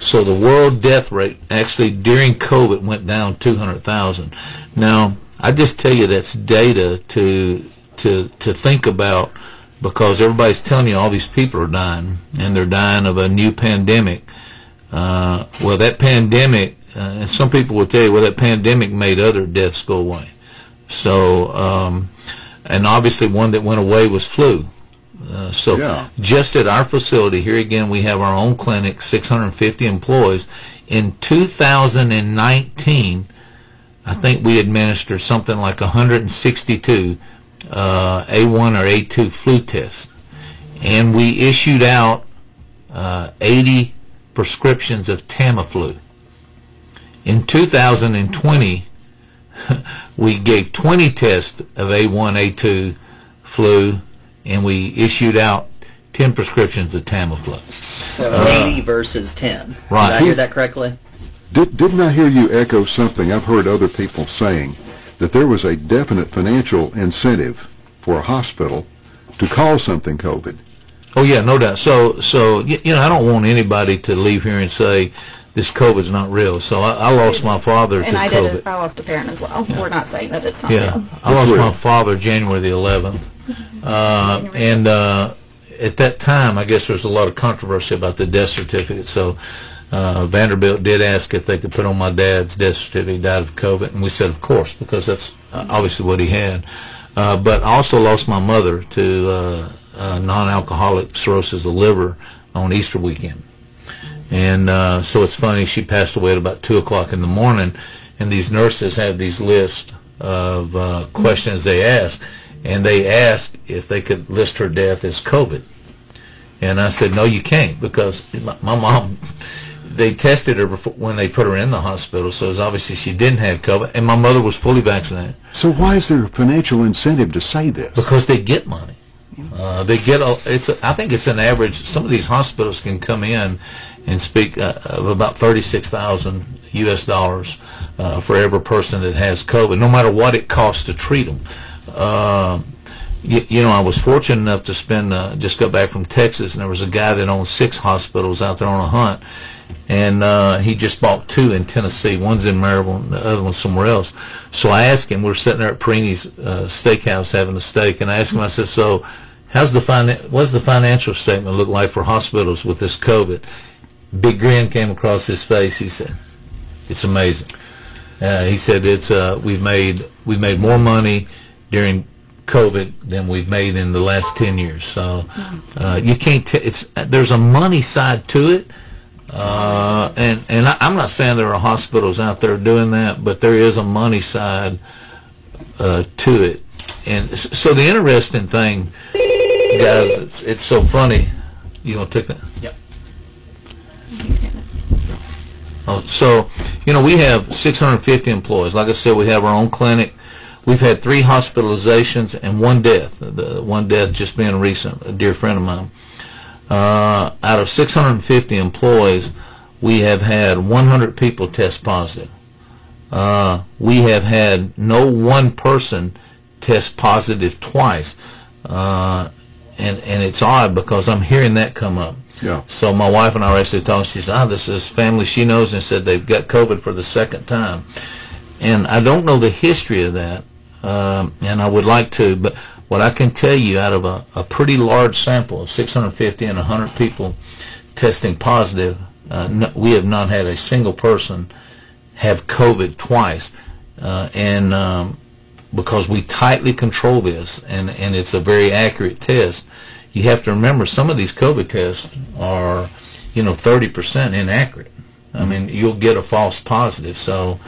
So the world death rate actually during COVID went down 200,000. Now, I just tell you that's data to to to think about because everybody's telling you all these people are dying and they're dying of a new pandemic. Uh, well, that pandemic, uh, and some people will tell you, well, that pandemic made other deaths go away. So, um, and obviously one that went away was flu. Uh, so Yeah. just at our facility here again, we have our own clinic, 650 employees. In 2019, I think we administered something like 162 uh, A1 or A2 flu tests, and we issued out uh, 80 prescriptions of Tamiflu. In 2020, we gave 20 tests of A1, A2 flu, and we issued out 10 prescriptions of Tamiflu. So Uh, 80 versus 10. right. Did I hear that correctly? Did, didn't I hear you echo something I've heard other people saying that there was a definite financial incentive for a hospital to call something COVID? Oh yeah, no doubt. So so you know, I don't want anybody to leave here and say this COVID's not real. So I, I lost my father And to I COVID. did. it- I lost a parent as well. We're not saying that it's not Yeah, real. I lost my father January the 11th, uh, and uh, at that time, I guess there was a lot of controversy about the death certificate. So uh, Vanderbilt did ask if they could put on my dad's death certificate. He died of COVID, and we said, of course, because that's uh, obviously what he had. Uh, but I also lost my mother to uh, uh, non-alcoholic cirrhosis of the liver on Easter weekend. And uh, so it's funny, she passed away at about 2 o'clock in the morning, and these nurses have these lists of uh, questions they ask, and they asked if they could list her death as COVID. And I said, no, you can't, because my, my mom, they tested her before, when they put her in the hospital, so it's obviously she didn't have COVID, and my mother was fully vaccinated. So why is there a financial incentive to say this? Because they get money. Uh, they get a, it's a, I think it's an average. Some of these hospitals can come in and speak uh, of about thirty six thousand U.S. dollars uh, for every person that has COVID, no matter what it costs to treat them. Uh, you, you know, I was fortunate enough to spend. Uh, just got back from Texas, and there was a guy that owned six hospitals out there on a hunt, and uh, he just bought two in Tennessee. One's in Maryville, and the other one's somewhere else. So I asked him. We were sitting there at Perini's uh, Steakhouse having a steak, and I asked him. I said, "So, how's the finan- What's the financial statement look like for hospitals with this COVID?" Big grin came across his face. He said, "It's amazing." Uh, he said, "It's uh, we've made we've made more money during." COVID than we've made in the last ten years. So uh, you can't. T- it's there's a money side to it, uh, and and I, I'm not saying there are hospitals out there doing that, but there is a money side uh, to it. And so the interesting thing, guys, it's it's so funny. You want to take that? Yep. Oh, so, you know, we have 650 employees. Like I said, we have our own clinic. We've had three hospitalizations and one death. The one death just being recent, a dear friend of mine. Uh, out of 650 employees, we have had 100 people test positive. Uh, we have had no one person test positive twice. Uh, and, and it's odd because I'm hearing that come up. Yeah. So my wife and I were actually talking. She said, "Ah, this is family she knows," and said they've got COVID for the second time. And I don't know the history of that, um, and I would like to. But what I can tell you, out of a, a pretty large sample of 650 and 100 people testing positive, uh, no, we have not had a single person have COVID twice, uh, and um, because we tightly control this, and and it's a very accurate test you have to remember some of these COVID tests are, you know, 30% inaccurate. I mean, you'll get a false positive. So,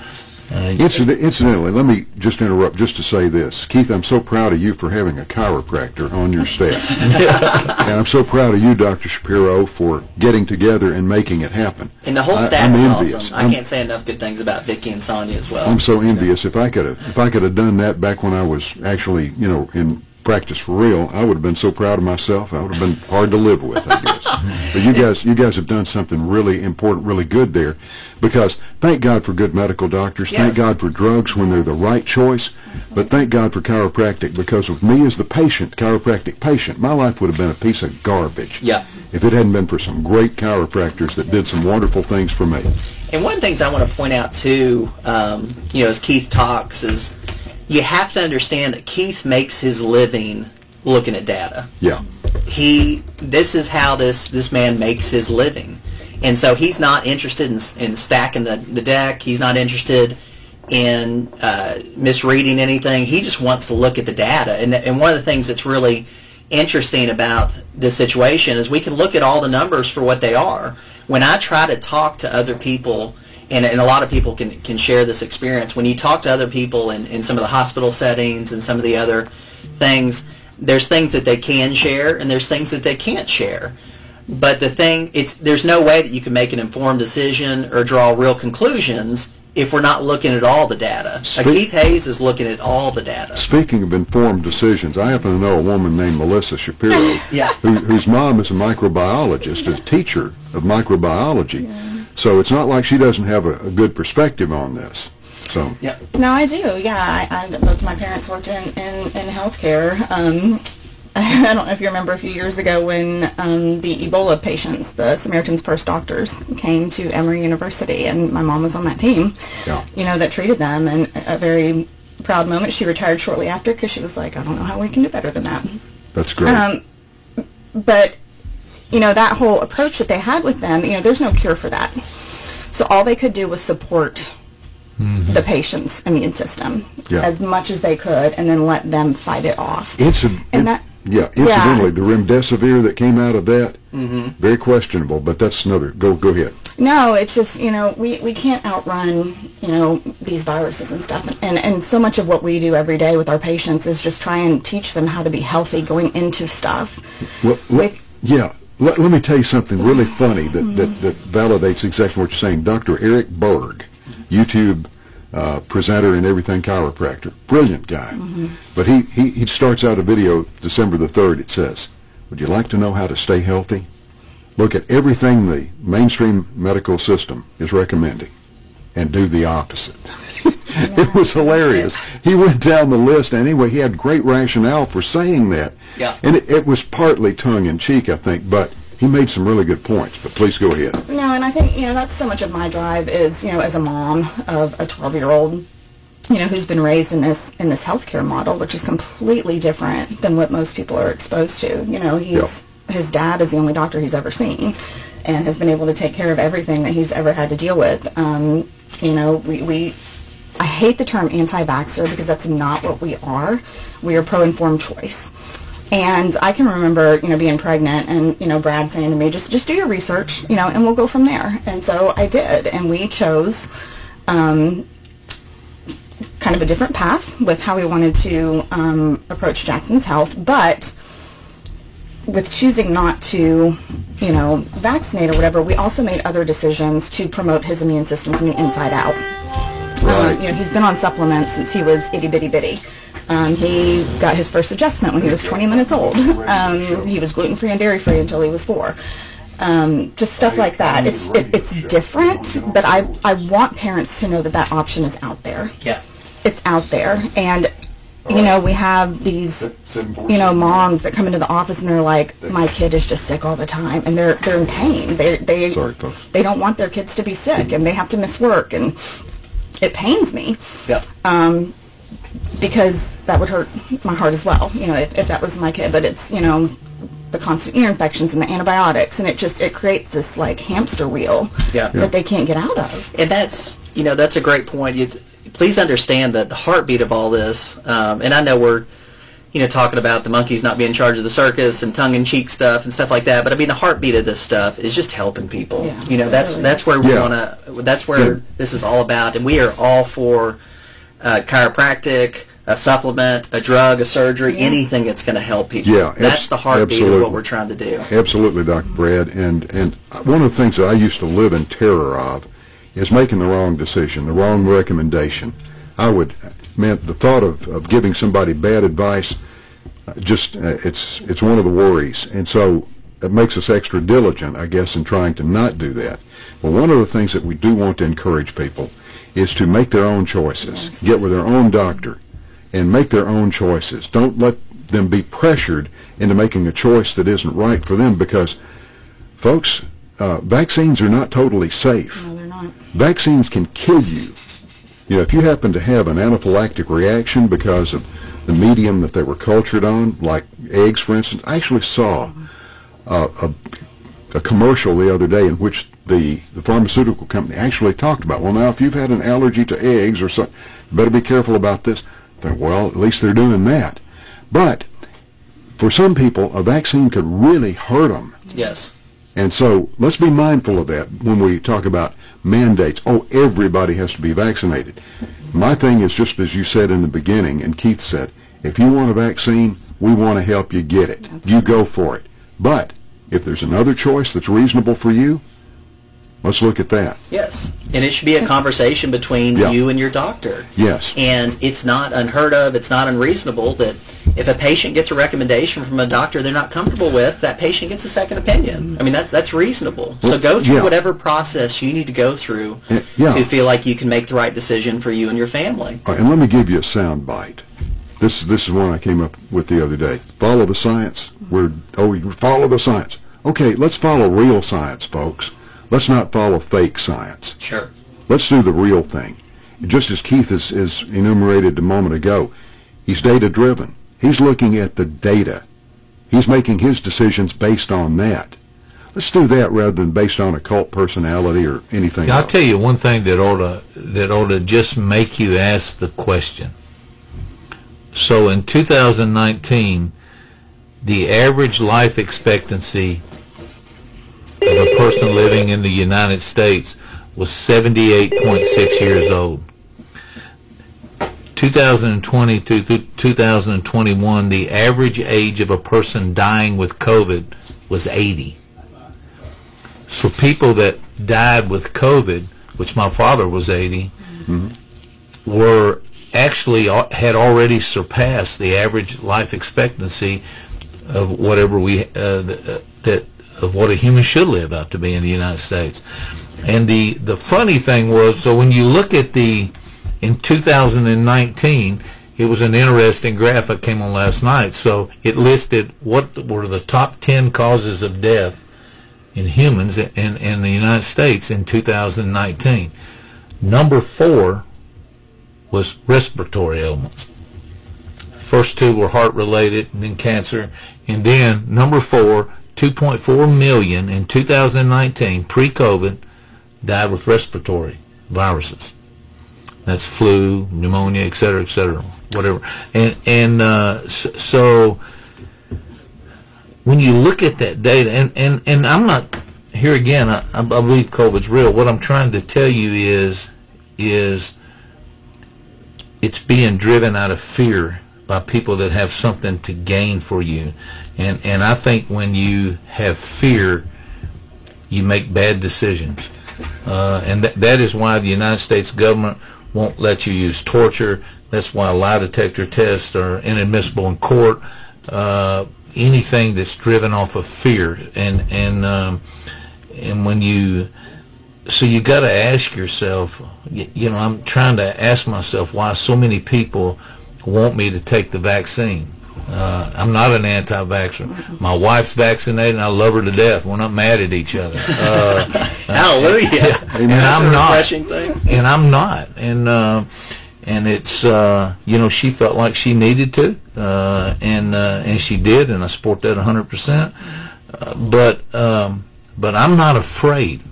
uh, Incident, incidentally, let me just interrupt just to say this. Keith, I'm so proud of you for having a chiropractor on your staff. and I'm so proud of you, Dr. Schapiro, for getting together and making it happen. And the whole staff I'm is envious. awesome. I I'm- can't say enough good things about Vicky and Sonia as well. I'm so envious. If I could have, if I could have done that back when I was actually, you know, in practice for real, I would have been so proud of myself. I would have been hard to live with, I guess. but you guys, you guys have done something really important, really good there, because thank God for good medical doctors. Thank God for drugs when they're the right choice. But thank God for chiropractic because with me as the patient, chiropractic patient, my life would have been a piece of garbage. Yeah. If it hadn't been for some great chiropractors that did some wonderful things for me. And one of the things I want to point out too, um, you know, as Keith talks, is you have to understand that Keith makes his living looking at data. Yeah. He, this is how this this man makes his living, and so he's not interested in, in stacking the, the deck. He's not interested in uh, misreading anything. He just wants to look at the data. And and one of the things that's really interesting about this situation is we can look at all the numbers for what they are. When I try to talk to other people, and, and a lot of people can, can share this experience, when you talk to other people in, in some of the hospital settings and some of the other things, there's things that they can share and there's things that they can't share. But the thing, it's there's no way that you can make an informed decision or draw real conclusions if we're not looking at all the data. Like Keith Hayes is looking at all the data. Speaking of informed decisions, I happen to know a woman named Melissa Schapiro, Yeah. who, whose mom is a microbiologist, a teacher of microbiology. So it's not like she doesn't have a, a good perspective on this. So Yeah. No, I do. Yeah, I, I, both my parents worked in in, in healthcare. Um, I don't know if you remember a few years ago when um, the Ebola patients, the Samaritan's Purse doctors, came to Emory University, and my mom was on that team. Yeah. You know, that treated them, and a very proud moment. She retired shortly after because she was like, I don't know how we can do better than that. that's great. Um, but you know that whole approach that they had with them, you know, there's no cure for that. So all they could do was support mm-hmm. the patient's immune system Yeah. as much as they could, and then let them fight it off. Inci- and that- yeah, incidentally, the remdesivir that came out of that, mm-hmm. very questionable, but that's another, go, go ahead. No, it's just you know we, we can't outrun you know these viruses and stuff, and and so much of what we do every day with our patients is just try and teach them how to be healthy going into stuff. Well, let, yeah, let, let me tell you something really funny that, that, that validates exactly what you're saying. Dr. Eric Berg, YouTube uh, presenter and everything chiropractor, brilliant guy. But he, he, he starts out a video December the 3rd. It says, would you like to know how to stay healthy? Look at everything the mainstream medical system is recommending and do the opposite. it was hilarious. He went down the list anyway. He had great rationale for saying that. Yeah. And it, it was partly tongue in cheek, I think, but he made some really good points. But please go ahead. No, and I think you know that's so much of my drive is you know as a mom of a 12 year old, you know who's been raised in this in this healthcare model, which is completely different than what most people are exposed to. You know, he's his dad is the only doctor he's ever seen, and has been able to take care of everything that he's ever had to deal with. Um, you know, we. we I hate the term anti-vaxxer because that's not what we are. We are pro-informed choice. And I can remember, you know, being pregnant and, you know, Brad saying to me, just, just do your research, you know, and we'll go from there. And so I did. And we chose um, kind of a different path with how we wanted to um, approach Jackson's health. But with choosing not to, you know, vaccinate or whatever, we also made other decisions to promote his immune system from the inside out. Right. Um, you know, he's been on supplements since he was itty bitty bitty. Um, he got his first adjustment when he was 20 minutes old. Um, he was gluten free and dairy free until he was four. Um, just stuff like that. It's it, it's different, but I I want parents to know that that option is out there. Yeah. It's out there, and you know we have these you know moms that come into the office and they're like, my kid is just sick all the time, and they're they're in pain. They they Sorry, they don't want their kids to be sick, and they have to miss work, and it pains me Yeah. um, because that would hurt my heart as well. You know, if, if that was my kid, but it's you know the constant ear infections and the antibiotics, and it just it creates this like hamster wheel Yeah. that they can't get out of. And that's you know that's a great point. You, please understand that the heartbeat of all this, um, and I know we're you know talking about the monkeys not being in charge of the circus and tongue-in-cheek stuff and stuff like that. But I mean the heartbeat of this stuff is just helping people. Yeah, you know that's really that's where we Yeah. want to. That's where Yeah. this is all about, and we are all for uh, chiropractic. A supplement, a drug, a surgery, anything that's going to help people. Yeah, that's the heartbeat of what we're trying to do. Absolutely, Dr. Brad. And and one of the things that I used to live in terror of is making the wrong decision, the wrong recommendation. I would, man, the thought of, of giving somebody bad advice, uh, just uh, it's it's one of the worries, and so it makes us extra diligent, I guess, in trying to not do that. Well, one of the things that we do want to encourage people is to make their own choices, get with their own doctor, and make their own choices. Don't let them be pressured into making a choice that isn't right for them because, folks, uh, vaccines are not totally safe. No, they're not. Vaccines can kill you. You know, if you happen to have an anaphylactic reaction because of the medium that they were cultured on, like eggs, for instance, I actually saw uh, a, a commercial the other day in which the, the pharmaceutical company actually talked about, well, now, if you've had an allergy to eggs or something, better be careful about this. Well, at least they're doing that. But for some people, a vaccine could really hurt them. Yes. And so let's be mindful of that when we talk about mandates. Oh, everybody has to be vaccinated. My thing is just as you said in the beginning, and Keith said, if you want a vaccine, we want to help you get it. You go for it. But if there's another choice that's reasonable for you, let's look at that. Yes, and it should be a conversation between Yeah. you and your doctor. Yes. And it's not unheard of, it's not unreasonable that if a patient gets a recommendation from a doctor they're not comfortable with, that patient gets a second opinion. I mean, that's, that's reasonable. so go through yeah. whatever process you need to go through Uh, yeah. to feel like you can make the right decision for you and your family. Right, and let me give you a sound bite. This this is one I came up with the other day. Follow the science. We're oh follow the science. Okay, let's follow real science, folks. Let's not follow fake science. Sure. Let's do the real thing. Just as Keith is, is enumerated a moment ago, he's data driven. He's looking at the data. He's making his decisions based on that. Let's do that rather than based on a cult personality or anything I'll else. tell you one thing that ought to that ought to just make you ask the question. So in 2019, the average life expectancy of a person living in the United States was 78.6 years old. 2020 to 2021, the average age of a person dying with COVID was 80. So people that died with COVID, which my father was 80, were actually had already surpassed the average life expectancy of whatever we uh, uh, that of what a human should live out to be in the United States. And the the funny thing was, so when you look at the in 2019, it was an interesting graph that came on last night. So it listed what were the top 10 causes of death in humans in, in the United States in 2019. Number four was respiratory ailments. First two were heart related and then cancer. And then number four, 2.4 million in 2019 pre-COVID died with respiratory viruses. That's flu, pneumonia, et cetera, et cetera, whatever. And and uh, so when you look at that data, and, and, and I'm not here again. I, I believe COVID's real. What I'm trying to tell you is is it's being driven out of fear by people that have something to gain for you. And and I think when you have fear, you make bad decisions. Uh, and th- that is why the United States government won't let you use torture. That's why lie detector tests are inadmissible in court. Uh, anything that's driven off of fear, and and um, and when you, so you got to ask yourself. You, you know, I'm trying to ask myself why so many people want me to take the vaccine. Uh, I'm not an anti-vaxxer. My wife's vaccinated, and I love her to death. We're not mad at each other. Uh, Hallelujah. and I'm not. thing. And I'm not. And uh, and it's uh, you know she felt like she needed to, uh, and uh, and she did, and I support that 100. percent uh, But um, but I'm not afraid.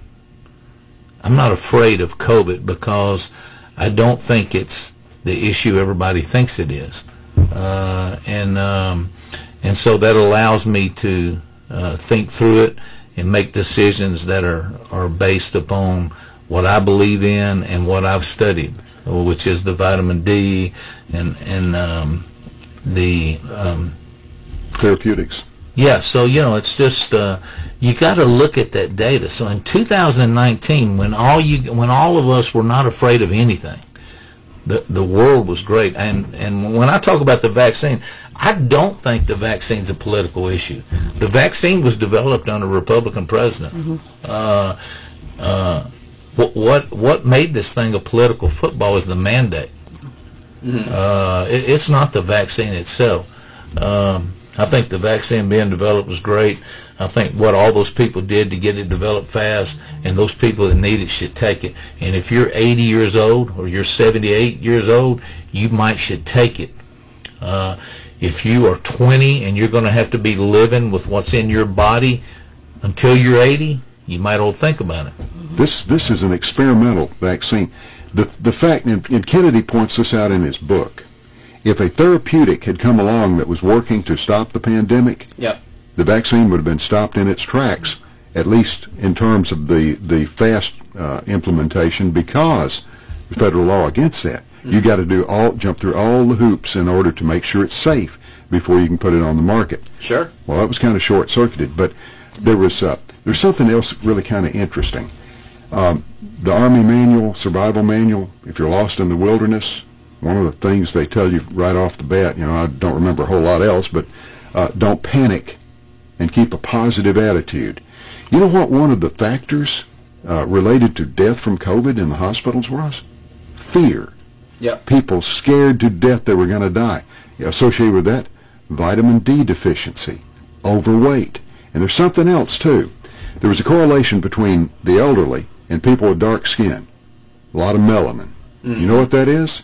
I'm not afraid of COVID because I don't think it's the issue everybody thinks it is, uh, and um, and so that allows me to uh, think through it and make decisions that are are based upon what I believe in and what I've studied, which is the vitamin D and and um, the um, therapeutics. yeah, so you know, it's just uh, you got to look at that data. So in 2019, when all you, when all of us were not afraid of anything, the the world was great. And and when I talk about the vaccine, I don't think the vaccine's a political issue. The vaccine was developed under a Republican president. Uh, uh, what what what made this thing a political football is the mandate. Uh, it, it's not the vaccine itself. Um, I think the vaccine being developed was great. I think what all those people did to get it developed fast, and those people that need it should take it. And if you're 80 years old or you're 78 years old, you might should take it. Uh, if you are 20 and you're going to have to be living with what's in your body until you're 80, you might all think about it. This this is an experimental vaccine. The the fact, and, and Kennedy points this out in his book. If a therapeutic had come along that was working to stop the pandemic, Yep. The vaccine would have been stopped in its tracks, at least in terms of the the fast uh, implementation, because the federal law against that. You got to do all jump through all the hoops in order to make sure it's safe before you can put it on the market. Sure. Well, that was kind of short circuited, but there was uh, there's something else really kind of interesting. Um, the Army manual, survival manual. If you're lost in the wilderness, one of the things they tell you right off the bat, you know, I don't remember a whole lot else, but uh, don't panic and keep a positive attitude. You know what? One of the factors uh, related to death from COVID in the hospitals was fear. Yep. People scared to death they were going to die. Associated with that, vitamin D deficiency, overweight, and there's something else too. There was a correlation between the elderly and people with dark skin, a lot of melanin. You know what that is?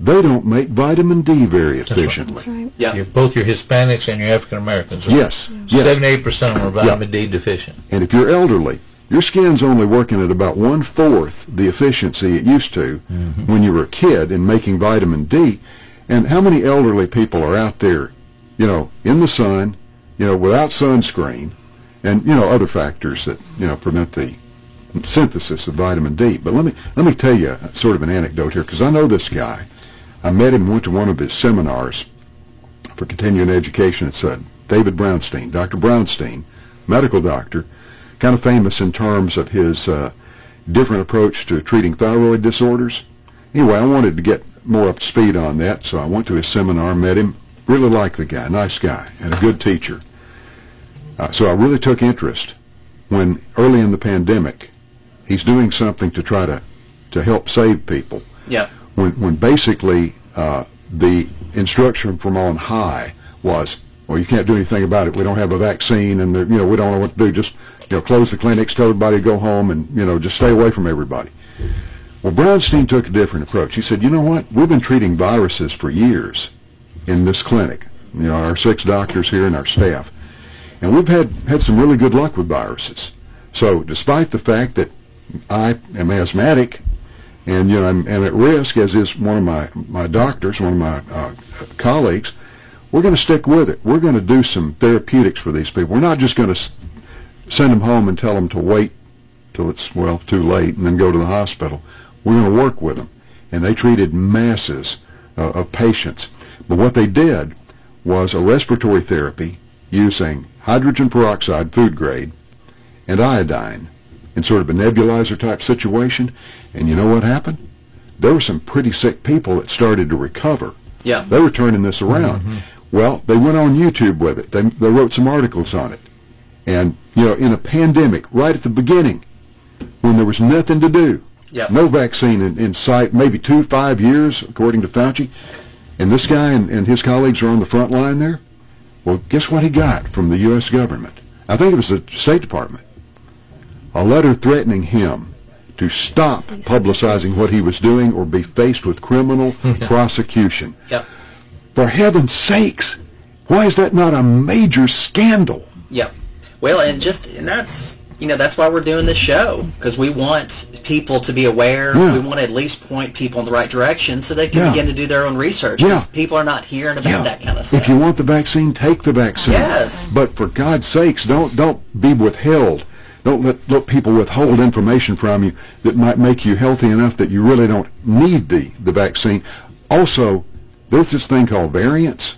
They don't make vitamin D very efficiently. Yeah. You're, both your Hispanics and your African Americans. are- Yes, yes. 78% of them are vitamin D deficient. And if you're elderly, your skin's only working at about one fourth the efficiency it used to mm-hmm. when you were a kid in making vitamin D. And how many elderly people are out there, you know, in the sun, you know, without sunscreen, and you know other factors that you know prevent the synthesis of vitamin D. But let me let me tell you sort of an anecdote here because I know this guy. I met him, went to one of his seminars for continuing education. It's uh, David Brownstein, Dr. Brownstein, medical doctor, kind of famous in terms of his uh, different approach to treating thyroid disorders. Anyway, I wanted to get more up to speed on that, so I went to his seminar, met him, really liked the guy, nice guy, and a good teacher. Uh, so I really took interest when early in the pandemic, he's doing something to try to, to help save people Yeah. When, when basically uh, the instruction from on high was, well, you can't do anything about it. We don't have a vaccine, and you know we don't know what to do. Just you know, close the clinics, tell everybody to go home, and you know just stay away from everybody. Well, Brownstein took a different approach. He said, you know what? We've been treating viruses for years in this clinic. You know, our six doctors here and our staff, and we've had had some really good luck with viruses. So, despite the fact that I am asthmatic and you know I'm, am at risk, as is one of my my doctors, one of my uh, colleagues. We're going to stick with it. We're going to do some therapeutics for these people. We're not just going to send them home and tell them to wait till it's well too late and then go to the hospital. We're going to work with them, and they treated masses uh, of patients. But what they did was a respiratory therapy using hydrogen peroxide, food grade, and iodine in sort of a nebulizer type situation. And you know what happened? There were some pretty sick people that started to recover. Yeah. They were turning this around. Mm-hmm. Well, they went on YouTube with it. They, they wrote some articles on it. And, you know, in a pandemic, right at the beginning, when there was nothing to do, Yep. no vaccine in, in sight, maybe two, five years, according to Fauci, and this guy and, and his colleagues are on the front line there, well, guess what he got from the U.S. government? I think it was the State Department. A letter threatening him to stop publicizing what he was doing or be faced with criminal prosecution. Yep. For heaven's sakes, why is that not a major scandal? Yep. Well, and just and that's you know that's why we're doing this show because we want people to be aware. Yeah. We want to at least point people in the right direction so they can Yeah. begin to do their own research. Yeah. People are not hearing about Yeah. that kind of stuff. If you want the vaccine, take the vaccine. Yes. But for God's sakes, don't don't be withheld. Don't let, let people withhold information from you that might make you healthy enough that you really don't need the, the vaccine. Also, there's this thing called variants.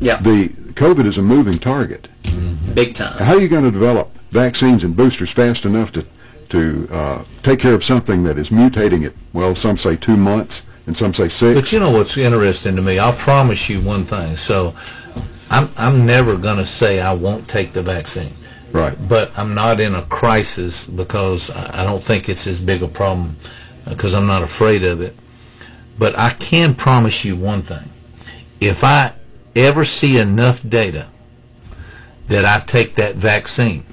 Yeah. The COVID is a moving target. Big time. How are you going to develop vaccines and boosters fast enough to to uh, take care of something that is mutating at well, some say two months and some say six. But you know what's interesting to me? I'll promise you one thing. So, I'm I'm never going to say I won't take the vaccine. Right. But I'm not in a crisis because I don't think it's as big a problem uh, because I'm not afraid of it. But I can promise you one thing. If I ever see enough data that I take that vaccine,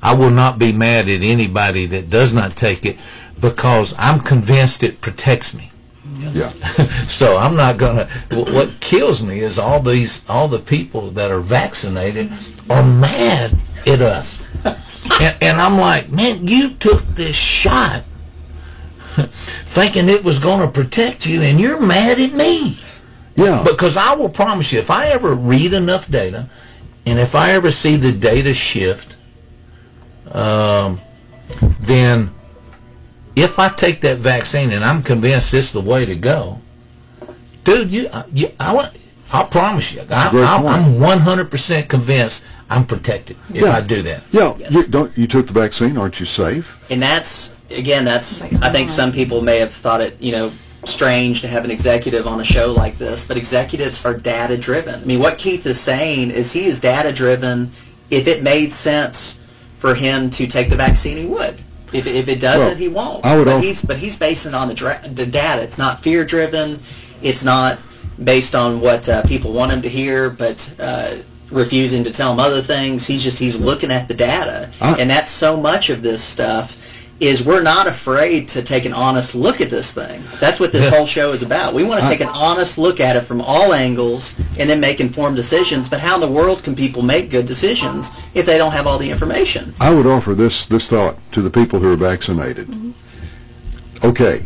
I will not be mad at anybody that does not take it because I'm convinced it protects me. Yeah. so I'm not gonna. wh- What kills me is all these, all the people that are vaccinated are mad at us, and, and I'm like, man, you took this shot thinking it was going to protect you, and you're mad at me. Yeah. Because I will promise you, if I ever read enough data, and if I ever see the data shift, um, then if I take that vaccine and I'm convinced it's the way to go, dude, you, uh, you I want, I promise you, I, I, I'm 100% convinced I'm protected if Yeah. I do that. Yeah, you, don't you took the vaccine? Aren't you safe? And that's again, that's I think some people may have thought it, you know, strange to have an executive on a show like this, but executives are data driven. I mean, what Keith is saying is he is data driven. If it made sense for him to take the vaccine, he would. If, if it doesn't, Well, he won't. I would but he's but he's basing on the dra- the data. It's not fear driven. It's not based on what uh, people want him to hear, but uh, refusing to tell him other things. He's just he's looking at the data, I- and that's so much of this stuff. Is we're not afraid to take an honest look at this thing. That's what this Yeah. whole show is about. We want to take an honest look at it from all angles and then make informed decisions. But how in the world can people make good decisions if they don't have all the information? I would offer this this thought to the people who are vaccinated. Mm-hmm. Okay,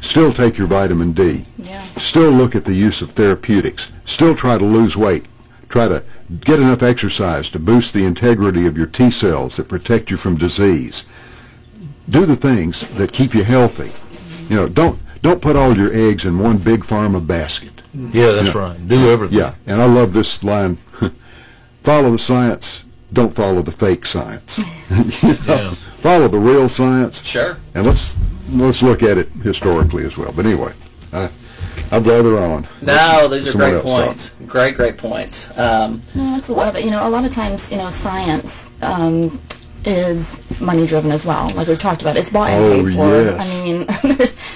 still take your vitamin D. Yeah. Still look at the use of therapeutics. Still try to lose weight. Try to get enough exercise to boost the integrity of your T cells that protect you from disease. Do the things that keep you healthy. You know, don't don't put all your eggs in one big pharma basket. Yeah, that's Yeah. right. Do everything. Yeah, and I love this line. follow the science, don't follow the fake science. You know, Yeah. Follow the real science. Sure. And let's let's look at it historically as well. But anyway, I I blather on. No, these are great else talk. points. Great, great points. Um, No, that's a lot of it. You know, a lot of times, you know, science um, is money driven as well. Like we've talked about, it's bought and Oh, paid for. yes. I mean,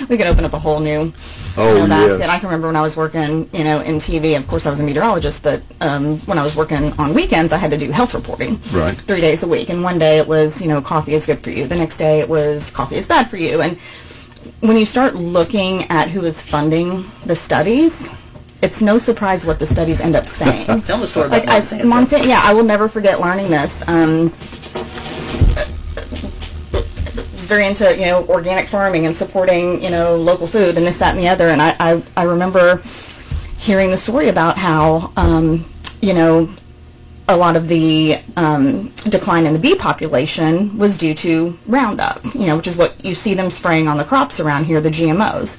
we could open up a whole new Oh, you know, basket. yes. I can remember when I was working, you know, in TV. Of course, I was a meteorologist, but um, when I was working on weekends, I had to do health reporting. Right. Three days a week, and one day it was, you know, coffee is good for you. The next day it was coffee is bad for you, and when you start looking at who is funding the studies, it's no surprise what the studies end up saying. tell the story about like I, Monsanto. Monsanto, yeah, I will never forget learning this. Um, was very into you know organic farming and supporting you know local food and this that and the other. And I I, I remember hearing the story about how um, you know a lot of the um, decline in the bee population was due to Roundup, you know, which is what you see them spraying on the crops around here, the GMOs,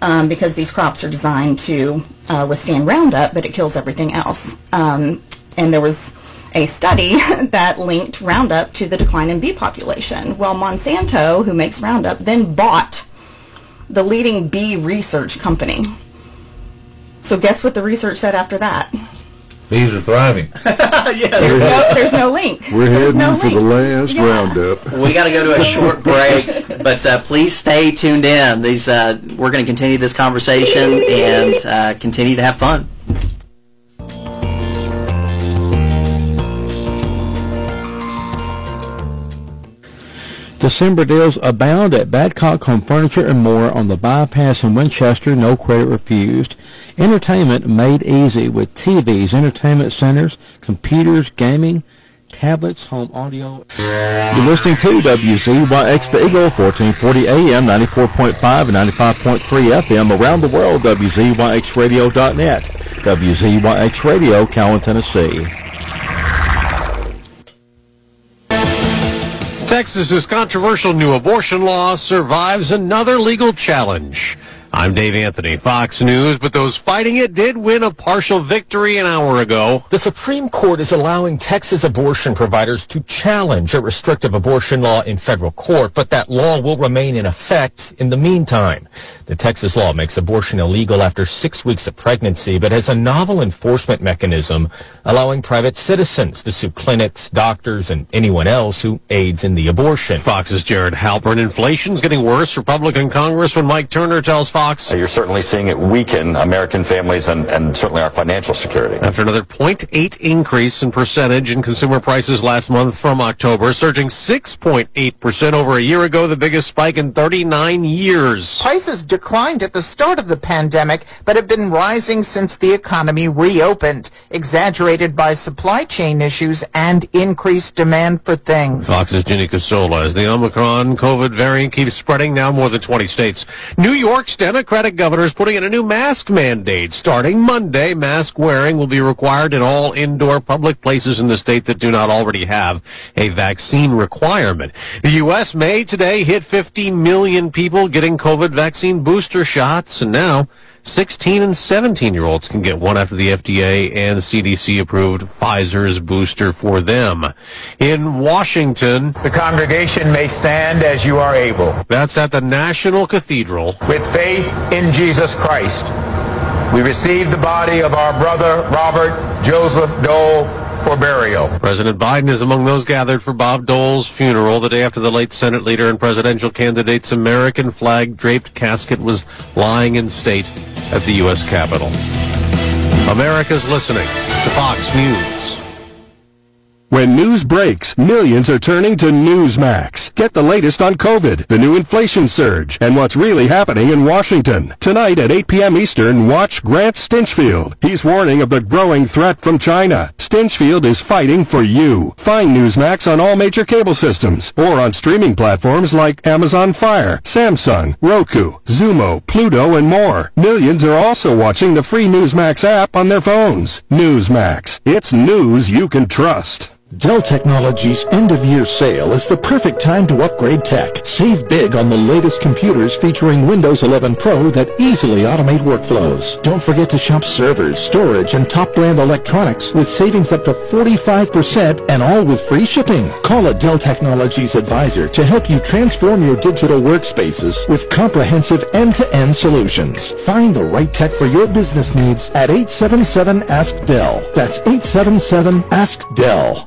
um, because these crops are designed to uh, withstand Roundup, but it kills everything else. Um, and there was a study that linked Roundup to the decline in bee population. Well, Monsanto, who makes Roundup, then bought the leading bee research company. So guess what the research said after that? Bees are thriving. yeah, there's no, there's no link. We're There's heading no for the last Yeah. roundup. We got to go to a short break, but uh, please stay tuned in. These uh, we're going to continue this conversation and uh, continue to have fun. December deals abound at Badcock Home Furniture and More on the bypass in Winchester. No credit refused. Entertainment made easy with TVs, entertainment centers, computers, gaming, tablets, home audio. You're listening to WZYX The Eagle, 1440 AM, 94.5 and 95.3 FM around the world, WZYXradio.net. WZYX Radio, Cowan, Tennessee. Texas's controversial new abortion law survives another legal challenge. I'm Dave Anthony, Fox News, but those fighting it did win a partial victory an hour ago. The Supreme Court is allowing Texas abortion providers to challenge a restrictive abortion law in federal court, but that law will remain in effect in the meantime. The Texas law makes abortion illegal after six weeks of pregnancy, but has a novel enforcement mechanism allowing private citizens to sue clinics, doctors, and anyone else who aids in the abortion. Fox's Jared Halpern. Inflation's getting worse. Republican Congressman Mike Turner tells Fox. Uh, you're certainly seeing it weaken American families and, and certainly our financial security. After another 0.8 increase in percentage in consumer prices last month from October, surging 6.8% over a year ago, the biggest spike in 39 years. Prices declined at the start of the pandemic, but have been rising since the economy reopened, exaggerated by supply chain issues and increased demand for things. Fox's Ginny Casola. As the Omicron COVID variant keeps spreading, now more than 20 states. New York's Democratic governor is putting in a new mask mandate. Starting Monday, mask wearing will be required in all indoor public places in the state that do not already have a vaccine requirement. The U.S. may today hit 50 million people getting COVID vaccine booster shots, and now 16 and 17 year olds can get one after the FDA and CDC approved Pfizer's booster for them. In Washington, The congregation may stand as you are able. that's at the National Cathedral. With faith in Jesus Christ, we receive the body of our brother Robert Joseph Dole for burial. President Biden is among those gathered for Bob Dole's funeral the day after the late Senate leader and presidential candidate's American flag draped casket was lying in state at the U.S. Capitol. America's listening to Fox News. When news breaks, millions are turning to Newsmax. Get the latest on COVID, the new inflation surge, and what's really happening in Washington. Tonight at 8 p.m. Eastern, watch Grant Stinchfield. He's warning of the growing threat from China. Stinchfield is fighting for you. Find Newsmax on all major cable systems or on streaming platforms like Amazon Fire, Samsung, Roku, Xumo, Pluto, and more. Millions are also watching the free Newsmax app on their phones. Newsmax. It's news you can trust. Dell Technologies end-of-year sale is the perfect time to upgrade tech. Save big on the latest computers featuring Windows 11 Pro that easily automate workflows. Don't forget to shop servers, storage, and top-brand electronics with savings up to 45% and all with free shipping. Call a Dell Technologies advisor to help you transform your digital workspaces with comprehensive end-to-end solutions. Find the right tech for your business needs at 877-ASK-DELL. That's 877-ASK-DELL.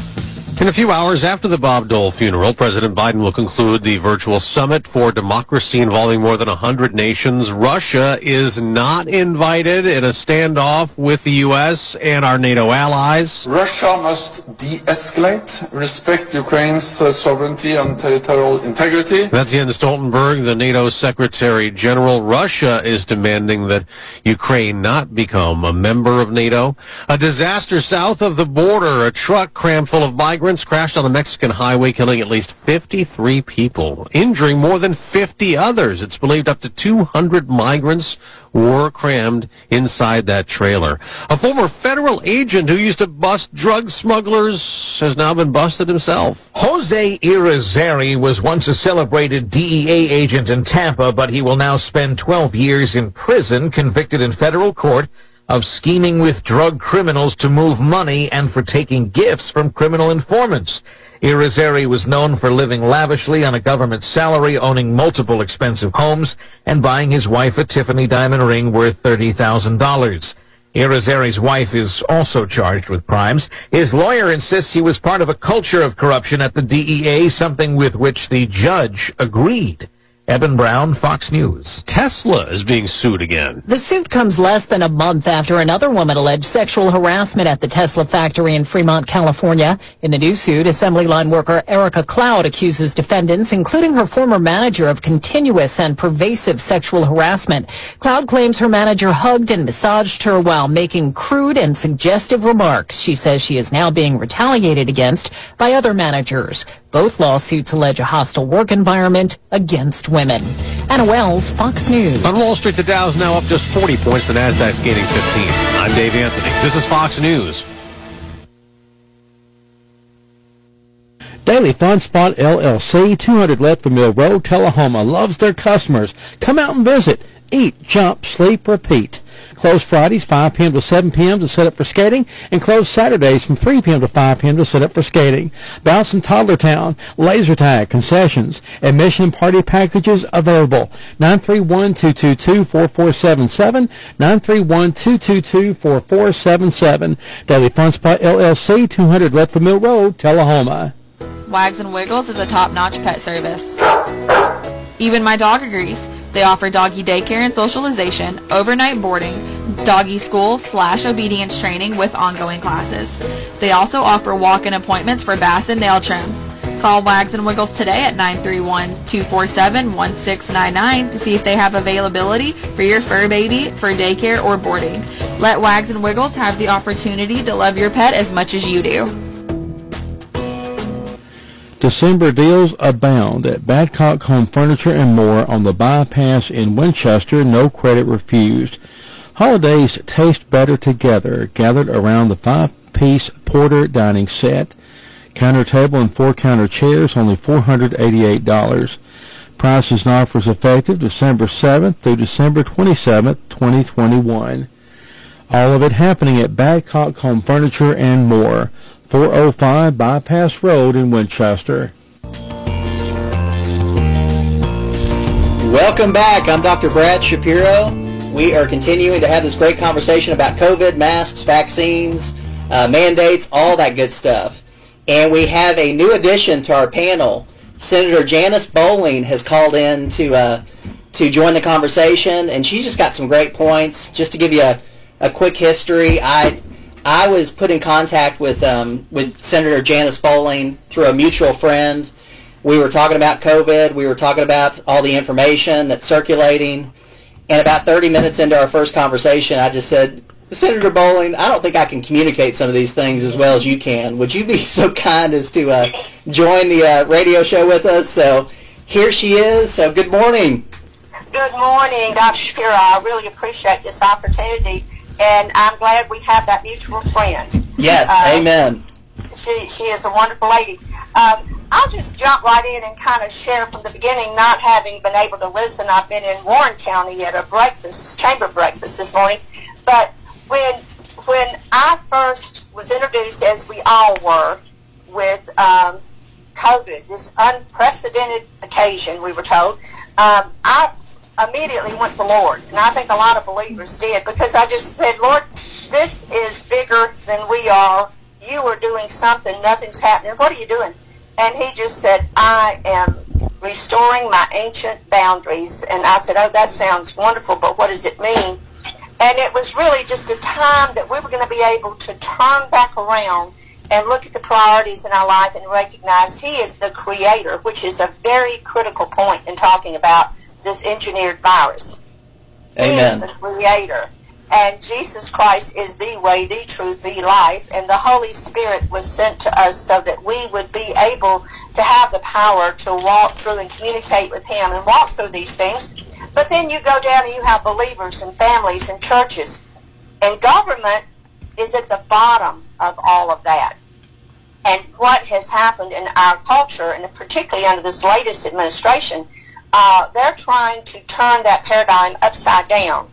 In a few hours after the Bob Dole funeral, President Biden will conclude the virtual summit for democracy involving more than 100 nations. Russia is not invited in a standoff with the U.S. and our NATO allies. Russia must de-escalate, respect Ukraine's uh, sovereignty and territorial integrity. That's Jens Stoltenberg, the NATO Secretary General. Russia is demanding that Ukraine not become a member of NATO. A disaster south of the border. A truck crammed full of migrants migrants crashed on a Mexican highway, killing at least 53 people, injuring more than 50 others. It's believed up to 200 migrants were crammed inside that trailer. A former federal agent who used to bust drug smugglers has now been busted himself. Jose Irizarry was once a celebrated DEA agent in Tampa, but he will now spend 12 years in prison, convicted in federal court of scheming with drug criminals to move money and for taking gifts from criminal informants. Irizarry was known for living lavishly on a government salary, owning multiple expensive homes, and buying his wife a Tiffany diamond ring worth $30,000. Irizarry's wife is also charged with crimes. His lawyer insists he was part of a culture of corruption at the DEA, something with which the judge agreed. Eben Brown, Fox News. Tesla is being sued again. The suit comes less than a month after another woman alleged sexual harassment at the Tesla factory in Fremont, California. In the new suit, assembly line worker Erica Cloud accuses defendants, including her former manager, of continuous and pervasive sexual harassment. Cloud claims her manager hugged and massaged her while making crude and suggestive remarks. She says she is now being retaliated against by other managers. Both lawsuits allege a hostile work environment against women. Anna Wells, Fox News. On Wall Street, the Dow's now up just 40 points. The Nasdaq's gaining 15. I'm Dave Anthony. This is Fox News. Daily Fun Spot LLC, 200 Ledford Mill Road, Tullahoma, loves their customers. Come out and visit. Eat, jump, sleep, repeat. Closed Fridays 5 p.m. to 7 p.m. to set up for skating, and closed Saturdays from 3 p.m. to 5 p.m. to set up for skating. Bounce in Toddler Town, laser tag, concessions, admission and party packages available. 931-222-4477, 931-222-4477. Daily Fun Spot LLC, 200 Ledford Mill Road, Tullahoma. Wags and Wiggles is a top-notch pet service. Even my dog agrees. They offer doggy daycare and socialization, overnight boarding, doggy school slash obedience training with ongoing classes. They also offer walk-in appointments for bass and nail trims. Call Wags and Wiggles today at 931-247-1699 to see if they have availability for your fur baby for daycare or boarding. Let Wags and Wiggles have the opportunity to love your pet as much as you do. December deals abound at Badcock Home Furniture and More on the bypass in Winchester. No credit refused. Holidays taste better together, gathered around the five-piece Porter dining set. Counter table and four counter chairs, only $488. Prices and offers effective December 7th through December 27th, 2021. All of it happening at Badcock Home Furniture and More. 405 Bypass Road in Winchester. Welcome back. I'm Dr. Brad Schapiro. We are continuing to have this great conversation about COVID, masks, vaccines, uh, mandates, all that good stuff. And we have a new addition to our panel. Senator Janice Bowling has called in to uh, to join the conversation, and she just got some great points. Just to give you a, a quick history, I I was put in contact with um, with Senator Janice Bowling through a mutual friend. We were talking about COVID. We were talking about all the information that's circulating. And about 30 minutes into our first conversation, I just said, Senator Bowling, I don't think I can communicate some of these things as well as you can. Would you be so kind as to uh, join the uh, radio show with us? So here she is. So good morning. Good morning, Dr. Schapiro. I really appreciate this opportunity, and I'm glad we have that mutual friend. Yes, Uh, amen. She, she is a wonderful lady. Um, I'll just jump right in and kind of share from the beginning, not having been able to listen. I've been in Warren County at a breakfast, chamber breakfast this morning. But when, when I first was introduced, as we all were, with um, COVID, this unprecedented occasion, we were told, um, I immediately went to the Lord. And I think a lot of believers did because I just said, Lord, this is bigger than we are. You are doing something. Nothing's happening. What are you doing? And he just said, I am restoring my ancient boundaries. And I said, oh, that sounds wonderful, but what does it mean? And it was really just a time that we were going to be able to turn back around and look at the priorities in our life and recognize He is the creator, which is a very critical point in talking about this engineered virus. He is the creator. And Jesus Christ is the way, the truth, the life, and the Holy Spirit was sent to us so that we would be able to have the power to walk through and communicate with Him and walk through these things. But then you go down and you have believers and families and churches. And government is at the bottom of all of that. And what has happened in our culture, and particularly under this latest administration, uh, they're trying to turn that paradigm upside down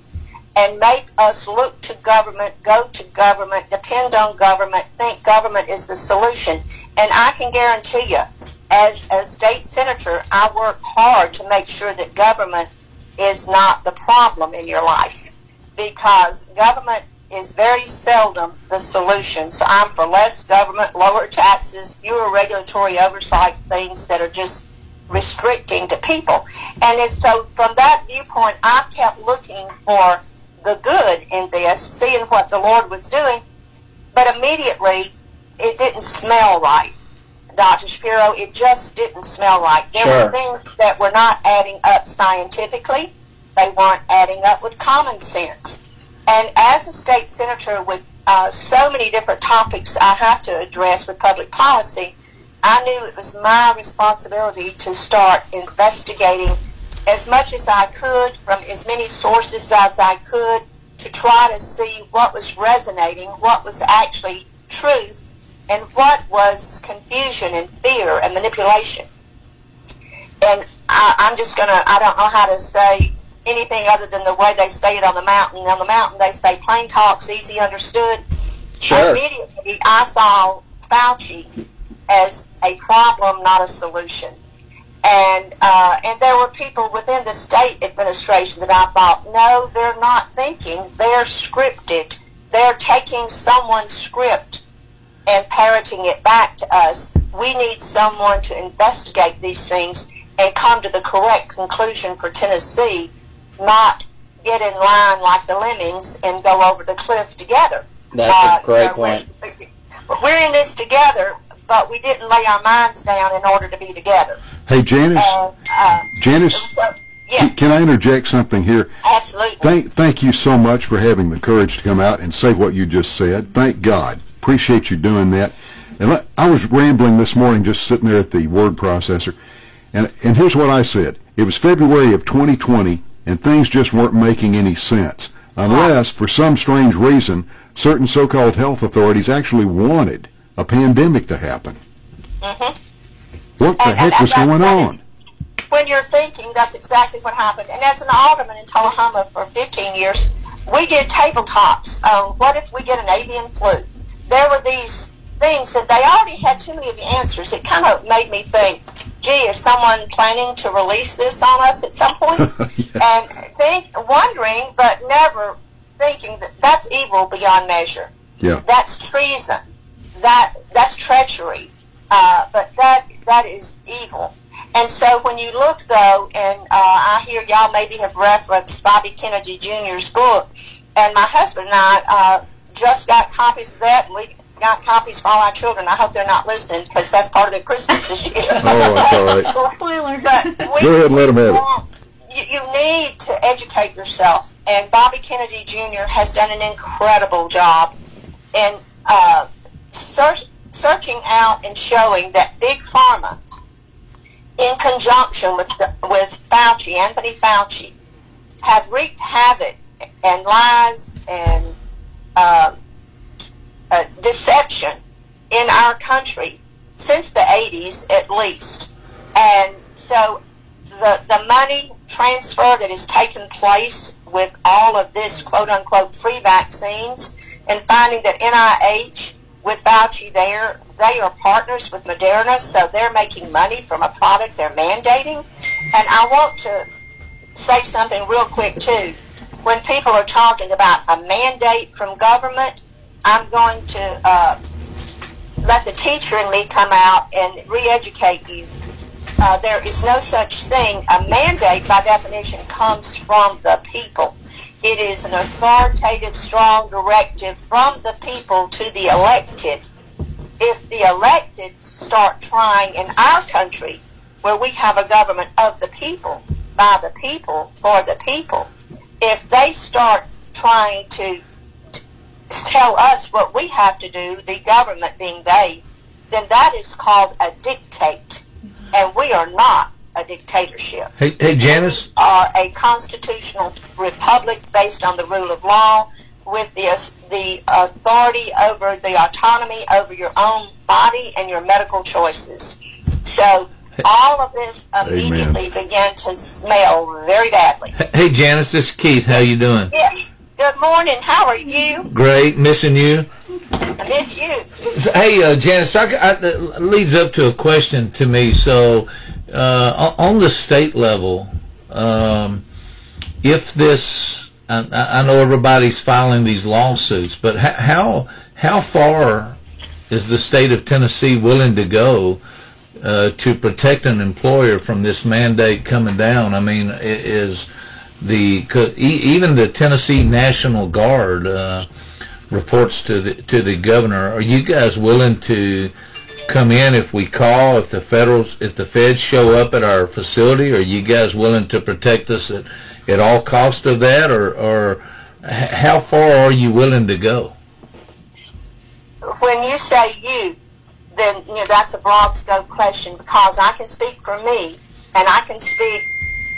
and make us look to government, go to government, depend on government, think government is the solution. And I can guarantee you, as a state senator, I work hard to make sure that government is not the problem in your life because government is very seldom the solution. So I'm for less government, lower taxes, fewer regulatory oversight things that are just restricting to people. And it's, so from that viewpoint, I kept looking for the good in this, seeing what the Lord was doing, but immediately it didn't smell right. Dr. Schapiro, it just didn't smell right. There Sure. were things that were not adding up scientifically. They weren't adding up with common sense. And as a state senator with uh, so many different topics I have to address with public policy, I knew it was my responsibility to start investigating as much as I could from as many sources as I could to try to see what was resonating, what was actually truth, and what was confusion and fear and manipulation. And I, I'm just going to, I don't know how to say anything other than the way they say it on the mountain. On the mountain, they say plain talks, easy understood. Sure. Immediately, I saw Fauci as a problem, not a solution. And uh, and there were people within the state administration that I thought, no, they're not thinking. They're scripted. They're taking someone's script and parroting it back to us. We need someone to investigate these things and come to the correct conclusion for Tennessee, not get in line like the lemmings and go over the cliff together. That's Uh, a great you know, point. We're in this together, but we didn't lay our minds down in order to be together. Hey, Janice. And, uh, Janice, so, yes, can I interject something here? absolutely. Thank, thank you so much for having the courage to come out and say what you just said. Thank God. Appreciate you doing that. And I was rambling this morning, just sitting there at the word processor, and and here's what I said. It was February of 2020, and things just weren't making any sense unless, for some strange reason, certain so-called health authorities actually wanted a pandemic to happen. Mm-hmm. What the And- and heck was going on? when you're thinking, that's exactly what happened. And as an alderman in Tullahoma for 15 years, we did tabletops. What if we get an avian flu? There were these things, that they already had too many of the answers. It kind of made me think, gee, is someone planning to release this on us at some point? And think, wondering, but never thinking that that's evil beyond measure. Yeah. That's treason. That that's treachery. Uh, but that that is evil. And so when you look though, and uh, I hear y'all maybe have referenced Bobby Kennedy Jr.'s book, and my husband and I uh, just got copies of that, and we got copies for all our children. I hope they're not listening because that's part of their Christmas this year. Oh, that's all right. Spoiler. But we, Go ahead and let 'em have it. You, you need to educate yourself, and Bobby Kennedy Jr. has done an incredible job in uh, search, searching out and showing that big pharma, in conjunction with with Fauci, Anthony Fauci, have wreaked havoc and lies and uh, uh, deception in our country since the 80s at least. And so the, the money transfer that has taken place with all of this quote unquote free vaccines and finding that NIH with Fauci there, they are partners with Moderna, so they're making money from a product they're mandating. And I want to say something real quick too. When people are talking about a mandate from government, I'm going to uh, let the teacher in me come out and re-educate you. Uh, there is no such thing. A mandate, by definition, comes from the people. It is an authoritative, strong directive from the people to the elected. If the elected start trying in our country, where we have a government of the people, by the people, for the people, if they start trying to tell us what we have to do, the government being they, then that is called a dictate. And we are not a dictatorship. Hey, hey, Janice. Are a constitutional republic based on the rule of law with the, the authority over the autonomy over your own body and your medical choices. So all of this immediately began to smell very badly. Hey, Janice, this is Keith. How you doing? Yeah. Good morning. How are you? Great. Missing you. I miss you. Hey, uh, Janice, I, I, that leads up to a question to me. So, uh, on the state level, um, if this, I, I know everybody's filing these lawsuits, but how how far is the state of Tennessee willing to go uh, to protect an employer from this mandate coming down? I mean, is the even the Tennessee National Guard uh, reports to the to the governor. Are you guys willing to come in if we call if the federals if the feds show up at our facility? Are you guys willing to protect us at at all cost of that, or or how far are you willing to go? when you say you, then you know that's a broad scope question because I can speak for me and I can speak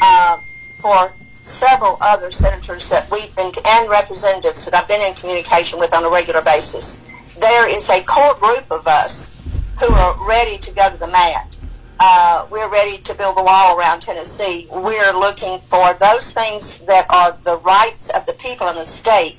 uh, for several other senators that we've been and representatives that I've been in communication with on a regular basis. There is a core group of us who are ready to go to the mat. Uh, we're ready to build a wall around Tennessee. We're looking for those things that are the rights of the people in the state.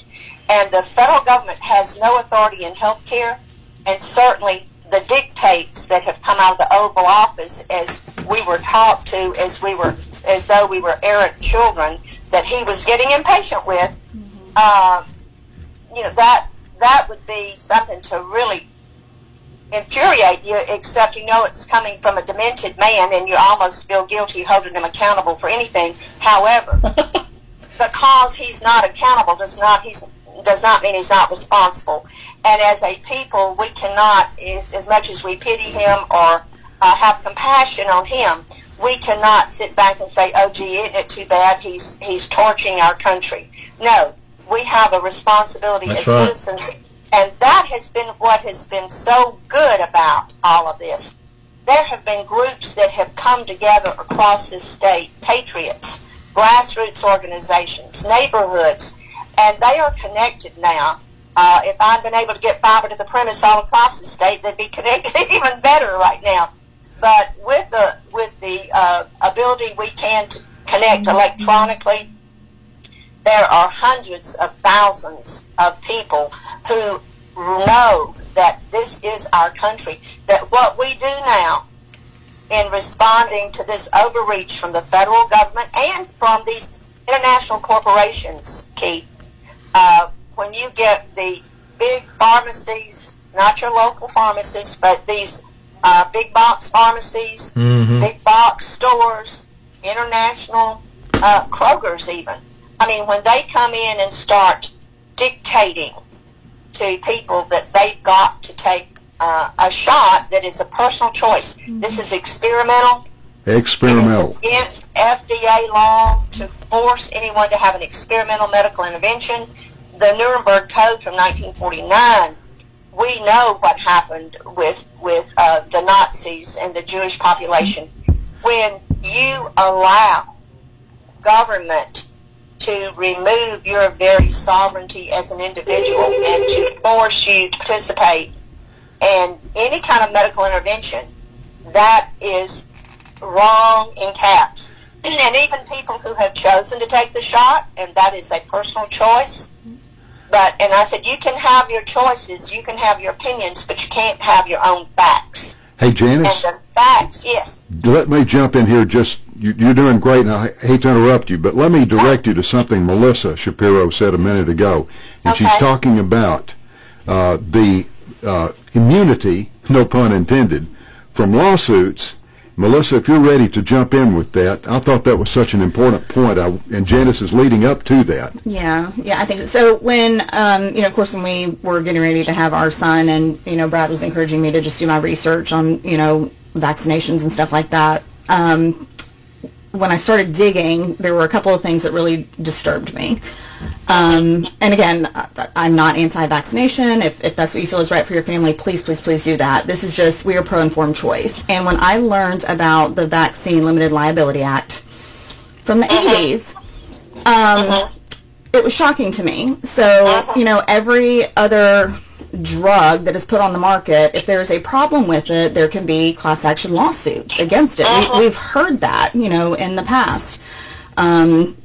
And the federal government has no authority in health care, and certainly the dictates that have come out of the Oval Office as we were taught to, as we were, as though we were errant children, that he was getting impatient with, uh, you know, that, that would be something to really infuriate you, except you know it's coming from a demented man and you almost feel guilty holding him accountable for anything. However, because he's not accountable does not he's does not mean he's not responsible. And as a people, we cannot, as, as much as we pity him or uh, have compassion on him, we cannot sit back and say, "Oh, gee, isn't it too bad he's he's torching our country?" No, we have a responsibility That's as right. citizens, and that has been what has been so good about all of this. There have been groups that have come together across this state, patriots, grassroots organizations, neighborhoods, and they are connected now. Uh, if I'd been able to get fiber to the premise all across the state, they'd be connected even better right now. But with the with the uh, ability we can to connect electronically, there are hundreds of thousands of people who know that this is our country. That what we do now in responding to this overreach from the federal government and from these international corporations, Keith, uh, when you get the big pharmacies, not your local pharmacists, but these uh, big box pharmacies, Mhm. big box stores, international uh, Kroger's even. I mean, when they come in and start dictating to people that they've got to take uh, a shot that is a personal choice. This is experimental. Experimental. Against FDA law to force anyone to have an experimental medical intervention. The Nuremberg Code from 1949. We know what happened with with uh, the Nazis and the Jewish population when you allow government to remove your very sovereignty as an individual and to force you to participate in any kind of medical intervention, that is wrong in caps. And even people who have chosen to take the shot, and that is a personal choice. But, and I said, you can have your choices, you can have your opinions, but you can't have your own facts. Hey, Janice, And the facts, yes. let me jump in here. Just you, you're doing great, and I hate to interrupt you, but let me direct you to something Melissa Schapiro said a minute ago, and she's talking about uh, the uh, immunity, no pun intended, from lawsuits. Melissa, if you're ready to jump in with that, I thought that was such an important point, I, and Janice is leading up to that. Yeah, yeah, I think so. When, um, you know, of course, when we were getting ready to have our son, and you know, Brad was encouraging me to just do my research on, you know, vaccinations and stuff like that. Um, when I started digging, there were a couple of things that really disturbed me. Um, and again, I'm not anti-vaccination. If, if that's what you feel is right for your family, please, please, please do that. This is just, we are pro-informed choice. And when I learned about the Vaccine Limited Liability Act from the 80s, um, it was shocking to me. So, you know, every other drug that is put on the market, if there's a problem with it, there can be class action lawsuits against it. We, we've heard that, you know, in the past. Um,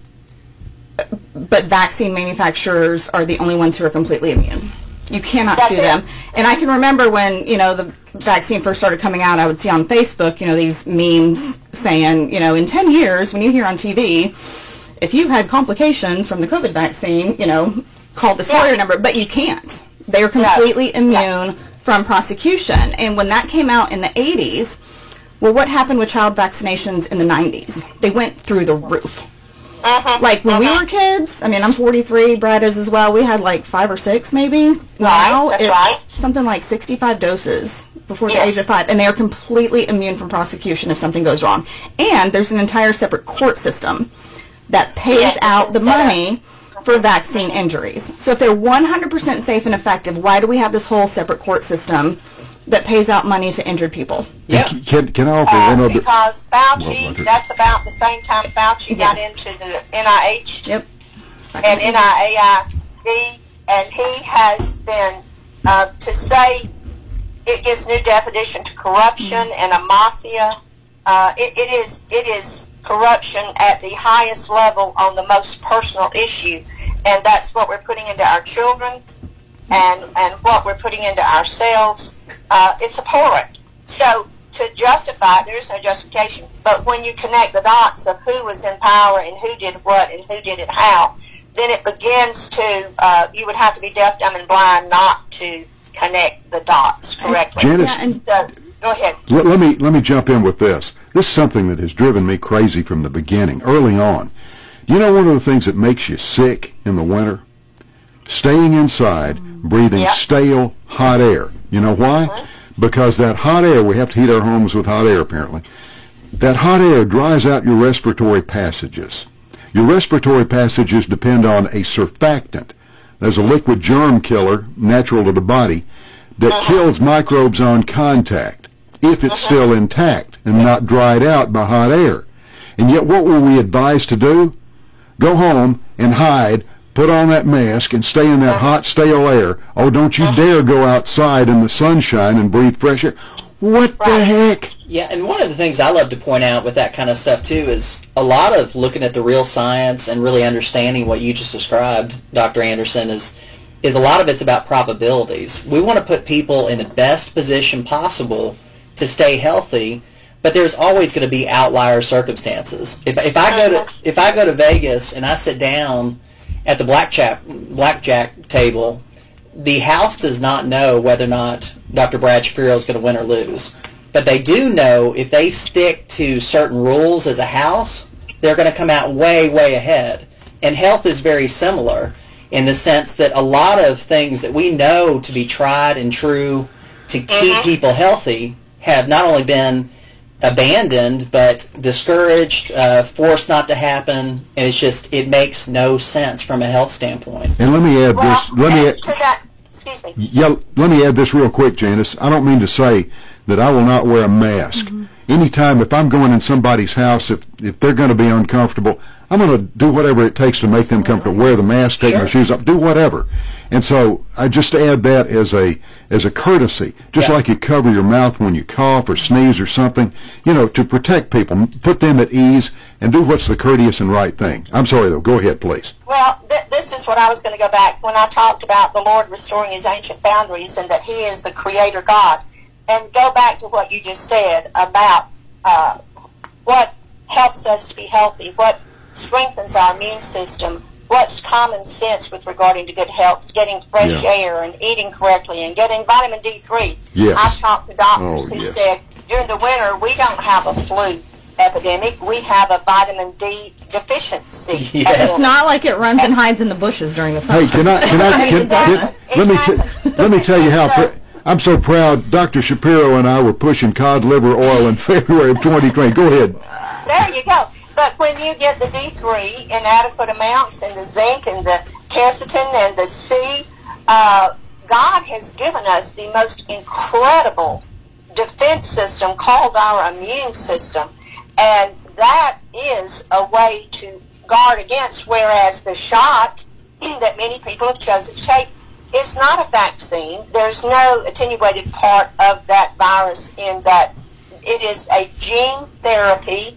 but vaccine manufacturers are the only ones who are completely immune. You cannot sue them. And I can remember when, you know, the vaccine first started coming out, I would see on Facebook, you know, these memes saying, you know, in 10 years, when you hear on TV, if you had complications from the COVID vaccine, you know, call this lawyer number, but you can't. They are completely immune from prosecution. And when that came out in the 80s, well, what happened with child vaccinations in the 90s? They went through the roof. Uh-huh. Like when we uh-huh. were kids, I mean, I'm 43, Brad is as well. We had like five or six, maybe. now that's it's right. something like 65 doses before Yes. the age of five, and they are completely immune from prosecution if something goes wrong. And there's an entire separate court system that pays out the money for vaccine injuries. So if they're 100% safe and effective, why do we have this whole separate court system that pays out money to injured people? Can, can I offer Uh, one other? because Well, Fauci, let that's about the same time Fauci got into the NIH. Yep. And NIAID, and he has been, uh, to say, it gives new definition to corruption and a mafia. Uh, it, it is, it is corruption at the highest level on the most personal issue, and that's what we're putting into our children and and what we're putting into ourselves, uh, it's abhorrent. So to justify, it, there is no justification. But when you connect the dots of who was in power and who did what and who did it how, then it begins to. Uh, you would have to be deaf, dumb, and blind not to connect the dots correctly. Janice- So, go ahead. Let, let me let me jump in with this. This is something that has driven me crazy from the beginning, early on. You know, one of the things that makes you sick in the winter, staying inside, breathing stale, hot air. You know why? Because that hot air, we have to heat our homes with hot air apparently. That hot air dries out your respiratory passages. Your respiratory passages depend on a surfactant. There's a liquid germ killer, natural to the body, that uh-huh. kills microbes on contact if it's uh-huh. still intact and not dried out by hot air. And yet what were we advised to do? Go home and hide, put on that mask and stay in that hot, stale air. Oh, don't you uh-huh. dare go outside in the sunshine and breathe fresh air. What the heck? Yeah, and one of the things I love to point out with that kind of stuff too is a lot of looking at the real science and really understanding what you just described, Dr. Anderson, is is a lot of it's about probabilities. We want to put people in the best position possible to stay healthy, but there's always going to be outlier circumstances. If if I go to if I go to Vegas and I sit down at the blackjack blackjack table, the house does not know whether or not Dr. Brad Schapiro is going to win or lose. But they do know if they stick to certain rules as a house, they're going to come out way, way ahead. And health is very similar in the sense that a lot of things that we know to be tried and true to keep mm-hmm. people healthy have not only been abandoned but discouraged, uh, forced not to happen, and it's just it makes no sense from a health standpoint. And let me add this. Let me add, To that, excuse me. Yeah, let me add this real quick, Janice. I don't mean to say that I will not wear a mask. Anytime, if I'm going in somebody's house, if if they're going to be uncomfortable, I'm going to do whatever it takes to make them comfortable. Wear the mask, take my shoes off, do whatever. And so I just add that as a as a courtesy, just like you cover your mouth when you cough or sneeze or something, you know, to protect people, put them at ease, and do what's the courteous and right thing. I'm sorry though. Go ahead, please. Well, th- this is what I was going to go back when I talked about the Lord restoring His ancient boundaries and that He is the Creator God, and go back to what you just said about uh, what helps us to be healthy, what strengthens our immune system, what's common sense with regarding to good health, getting fresh Yeah. air and eating correctly and getting vitamin D3. Yes. I've talked to doctors Oh, who yes. said during the winter we don't have a flu epidemic, we have a vitamin D deficiency. It's not like it runs and hides in the bushes during the summer. Hey, can I? Can I? Can, can, let me t- let me tell you how. Pr- I'm so proud. Dr. Schapiro and I were pushing cod liver oil in February of 2020. Go ahead. There you go. But when you get the D3 in adequate amounts and the zinc and the quercetin and the C, uh, God has given us the most incredible defense system called our immune system. And that is a way to guard against, whereas the shot that many people have chosen to take is not a vaccine. There's no attenuated part of that virus in that it is a gene therapy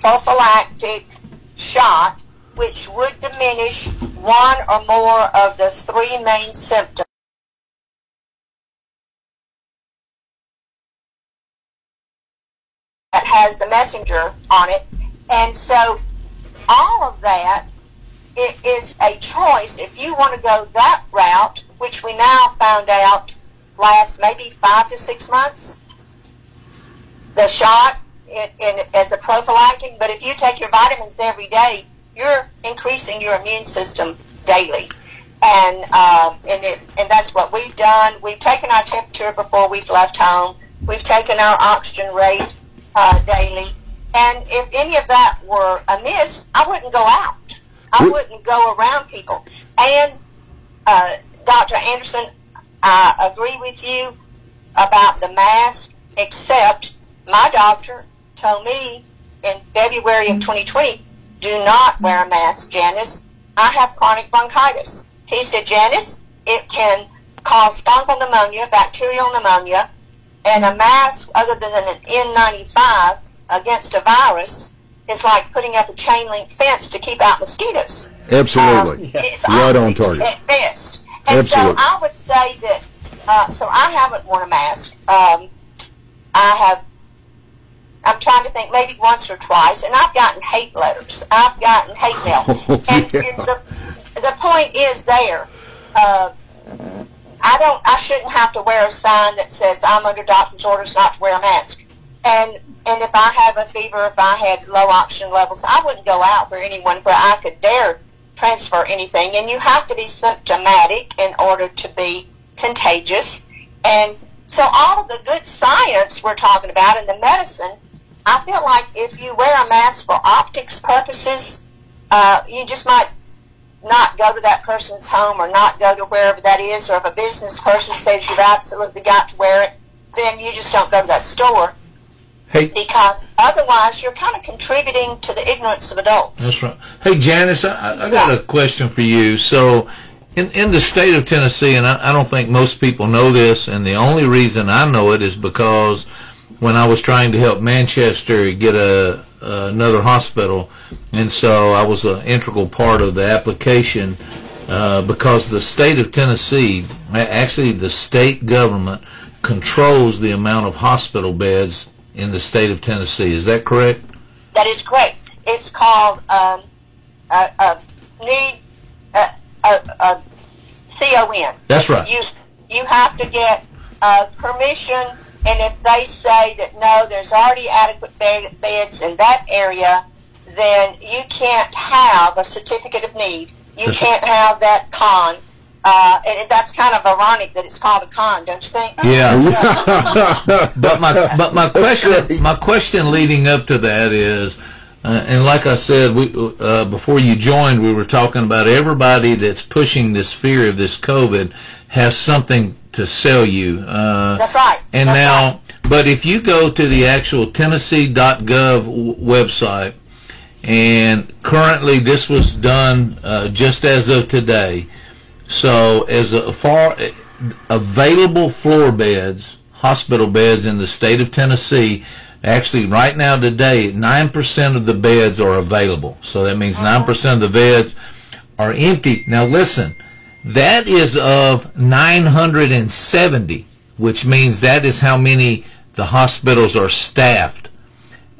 prophylactic shot which would diminish one or more of the three main symptoms. That has the messenger on it. And so all of that it is a choice. If you want to go that route, which we now found out last maybe five to six months, the shot in, in, as a prophylactic. But if you take your vitamins every day, you're increasing your immune system daily. And um, and it, and that's what we've done. We've taken our temperature before we've left home. We've taken our oxygen rate uh, daily. And if any of that were amiss, I wouldn't go out. I wouldn't go around people. And uh, Dr. Anderson, I agree with you about the mask, except my doctor told me in February of 2020, do not wear a mask, Janice. I have chronic bronchitis. He said, Janice, it can cause fungal pneumonia, bacterial pneumonia, and a mask other than an N95 against a virus is like putting up a chain link fence to keep out mosquitoes. Absolutely. Um, it's right on target. At best. And Absolutely. so I would say that, uh, so I haven't worn a mask. Um, I have, I'm trying to think, maybe once or twice, and I've gotten hate letters. I've gotten hate mail. Oh, and, yeah. and the, the point is there. Uh, I don't. I shouldn't have to wear a sign that says I'm under doctor's orders not to wear a mask. And and if I have a fever, if I had low oxygen levels, I wouldn't go out where anyone where I could dare transfer anything. And you have to be symptomatic in order to be contagious. And so all of the good science we're talking about and the medicine, I feel like if you wear a mask for optics purposes, uh, you just might not go to that person's home or not go to wherever that is, or if a business person says you've absolutely got to wear it, then you just don't go to that store. Hey. Because otherwise you're kind of contributing to the ignorance of adults. That's right. Hey, Janice, I, I got a question for you. So, in, in the state of Tennessee, and I, I don't think most people know this, and the only reason I know it is because when I was trying to help Manchester get a another hospital, and so I was an integral part of the application uh, because the state of Tennessee, actually the state government, controls the amount of hospital beds in the state of Tennessee. Is that correct? That is correct. It's called um, a, a need a, a, a CON. That's right. You you have to get uh, permission, and if they say that no, there's already adequate bed, beds in that area, then you can't have a certificate of need. You That's- can't have that con. Uh, and that's kind of ironic that it's called a con, don't you think? Yeah. but my but my question my question leading up to that is, uh, and like I said, we uh, before you joined, we were talking about everybody that's pushing this fear of this COVID has something to sell you. Uh, That's right. and That's now, but if you go to the actual Tennessee.gov w- website, and currently this was done uh, just as of today. So as a far available floor beds, hospital beds in the state of Tennessee, actually right now today, 9% of the beds are available. So that means uh-huh. 9% of the beds are empty. Now listen, that is of 970, which means that is how many the hospitals are staffed.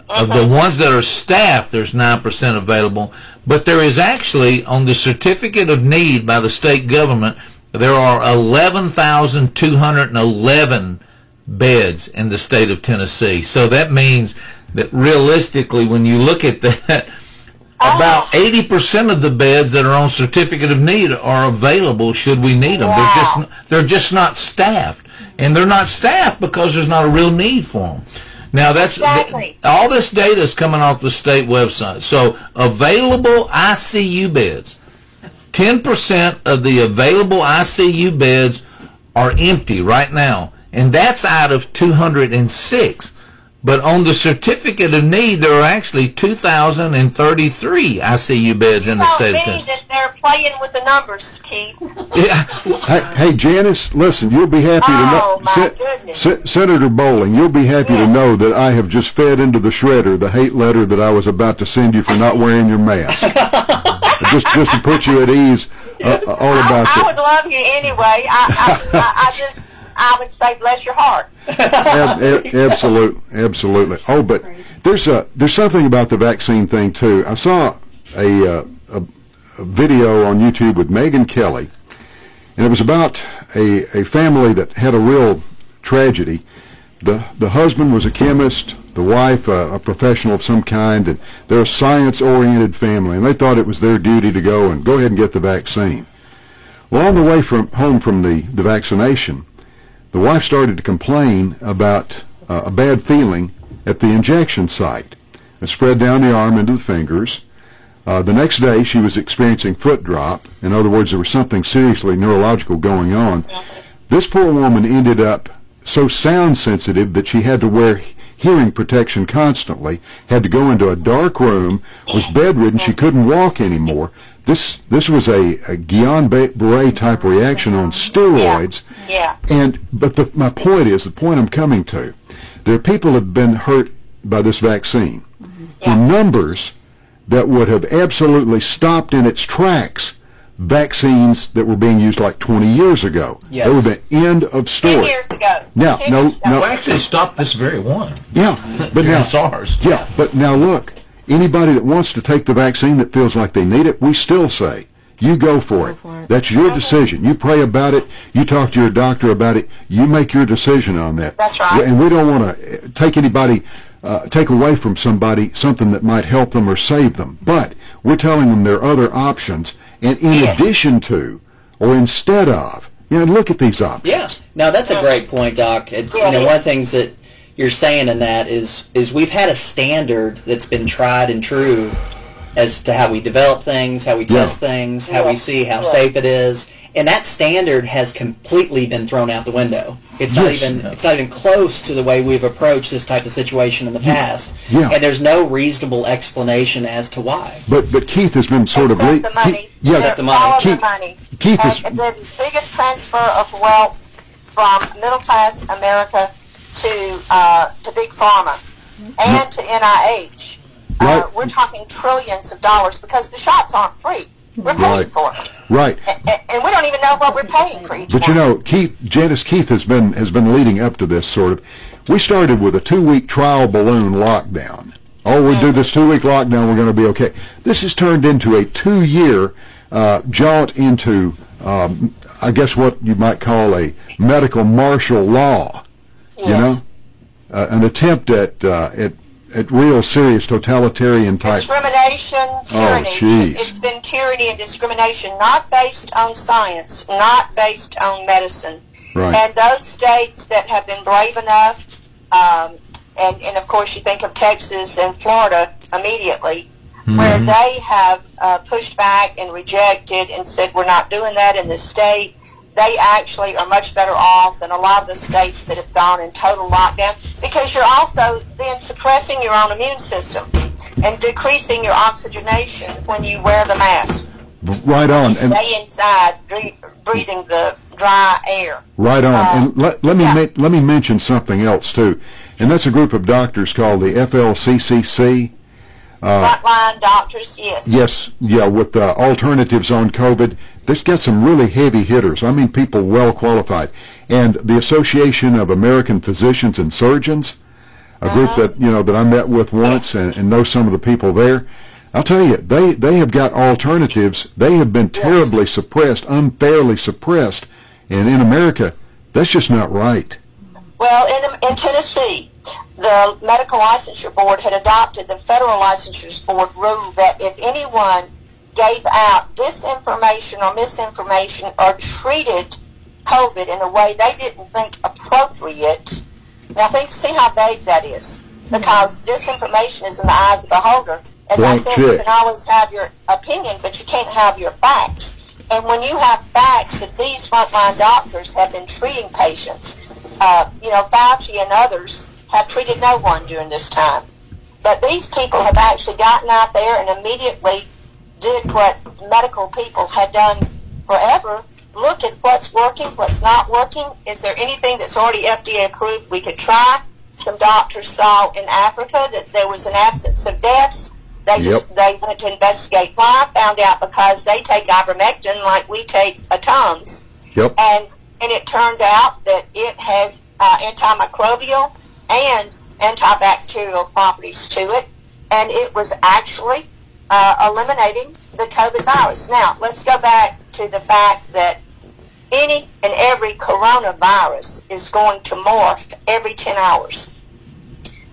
Of the uh-huh. ones that are staffed, there's 9% available, but there is actually, on the certificate of need by the state government, there are 11,211 beds in the state of Tennessee. So that means that realistically, when you look at that, oh. about 80% of the beds that are on certificate of need are available should we need them. They're just they're just not staffed. And they're not staffed because there's not a real need for them. Now that's Exactly. all this data is coming off the state website. So available ICU beds, ten percent of the available ICU beds are empty right now, and that's out of two hundred and six. But on the certificate of need, there are actually 2,033 ICU beds in the state me of Tennessee. that they're playing with the numbers, Keith. Hey, hey, Janice, listen, you'll be happy Oh, to know. goodness. Se- Senator Bowling, you'll be happy to know that I have just fed into the shredder the hate letter that I was about to send you for not wearing your mask. just, just to put you at ease uh, all about it. I would love you anyway. I, I, I, I just, I would say, bless your heart. Ab- ab- absolutely, absolutely. Oh, but there's a there's something about the vaccine thing too. I saw a, uh, a, a video on YouTube with Megyn Kelly, and it was about a a family that had a real tragedy. the The husband was a chemist, the wife a, a professional of some kind, and they're a science oriented family, and they thought it was their duty to go and go ahead and get the vaccine. Well, on the way from home from the the vaccination the wife started to complain about uh, a bad feeling at the injection site. It spread down the arm into the fingers. Uh, the next day, she was experiencing foot drop. In other words, there was something seriously neurological going on. This poor woman ended up so sound sensitive that she had to wear hearing protection constantly, had to go into a dark room, was bedridden, she couldn't walk anymore. This this was a, a Guillain-Barré type reaction on steroids. Yeah. And but the, my point is the point I'm coming to. There are people that have been hurt by this vaccine mm-hmm. in numbers that would have absolutely stopped in its tracks vaccines that were being used like 20 years ago. Yes. That would have been end of story. Ten years ago. Now, Ten no, years ago. no. Well, actually, stopped this very one. Yeah, but now SARS. Yeah, but now look, anybody that wants to take the vaccine that feels like they need it, we still say you go for it. That's your decision. You pray about it. You talk to your doctor about it. You make your decision on that. That's right. And we don't want to take anybody. Uh, take away from somebody something that might help them or save them. But we're telling them there are other options, and in addition to, or instead of, you know, look at these options. Yeah. Now that's a great point, Doc. It, you know, one of the things that you're saying in that is is we've had a standard that's been tried and true as to how we develop things, how we Yeah. test things, how we see how Yeah. safe it is, and that standard has completely been thrown out the window. It's not Yes. even it's not even close to the way we've approached this type of situation in the past. Yeah. And there's no reasonable explanation as to why. But but Keith has been sort of Except le- the money. Keith- yeah, Except the money. All of Keith, the money. Keith is the biggest transfer of wealth from middle class America to uh, to big pharma and to NIH. Uh, we're talking trillions of dollars because the shots aren't free. We're paying Right. for it, right. and, and we don't even know what we're paying for each But you know, Keith, Janice Keith has been has been leading up to this sort of. We started with a two week trial balloon lockdown. Oh, we do this two week lockdown, we're going to be okay. This has turned into a two year uh, jaunt into, um, I guess, what you might call a medical martial law. You know, uh, an attempt at uh, at at real serious totalitarian type. Discrimination, tyranny. jeez. it's been tyranny and discrimination, not based on science, not based on medicine. Right. And those states that have been brave enough, um, and, and of course you think of Texas and Florida immediately, where they have uh, pushed back and rejected and said we're not doing that in this state. They actually are much better off than a lot of the states that have gone in total lockdown because you're also then suppressing your own immune system and decreasing your oxygenation when you wear the mask. Right on. And Stay inside, breathing the dry air. Right on. Uh, and let, let me ma- let me mention something else too, and that's a group of doctors called the FLCCC. Uh, Frontline doctors, yes. yes, yeah, with uh, alternatives on COVID. They've got some really heavy hitters. I mean, people well qualified, and the Association of American Physicians and Surgeons, a group Uh-huh. that you know that I met with once and, and know some of the people there. I'll tell you, they they have got alternatives. They have been terribly suppressed, unfairly suppressed, and in America, that's just not right. Well, in, in Tennessee, the Medical Licensure Board had adopted the Federal Licensure Board rule that if anyone gave out disinformation or misinformation or treated COVID in a way they didn't think appropriate, Now think, see how vague that is, because disinformation is in the eyes of the beholder. As I said, you can always have your opinion, but you can't have your facts. And when you have facts that these frontline doctors have been treating patients, uh, you know, Fauci and others have treated no one during this time. But these people have actually gotten out there and immediately did what medical people had done forever. Looked at what's working, what's not working. Is there anything that's already FDA approved we could try? Some doctors saw in Africa that there was an absence of deaths. They just, they went to investigate why. Found out because they take ivermectin like we take a Tums, Yep. and and it turned out that it has uh, antimicrobial and antibacterial properties to it, and it was actually uh, eliminating the COVID virus. Now, let's go back to the fact that any and every coronavirus is going to morph every 10 hours.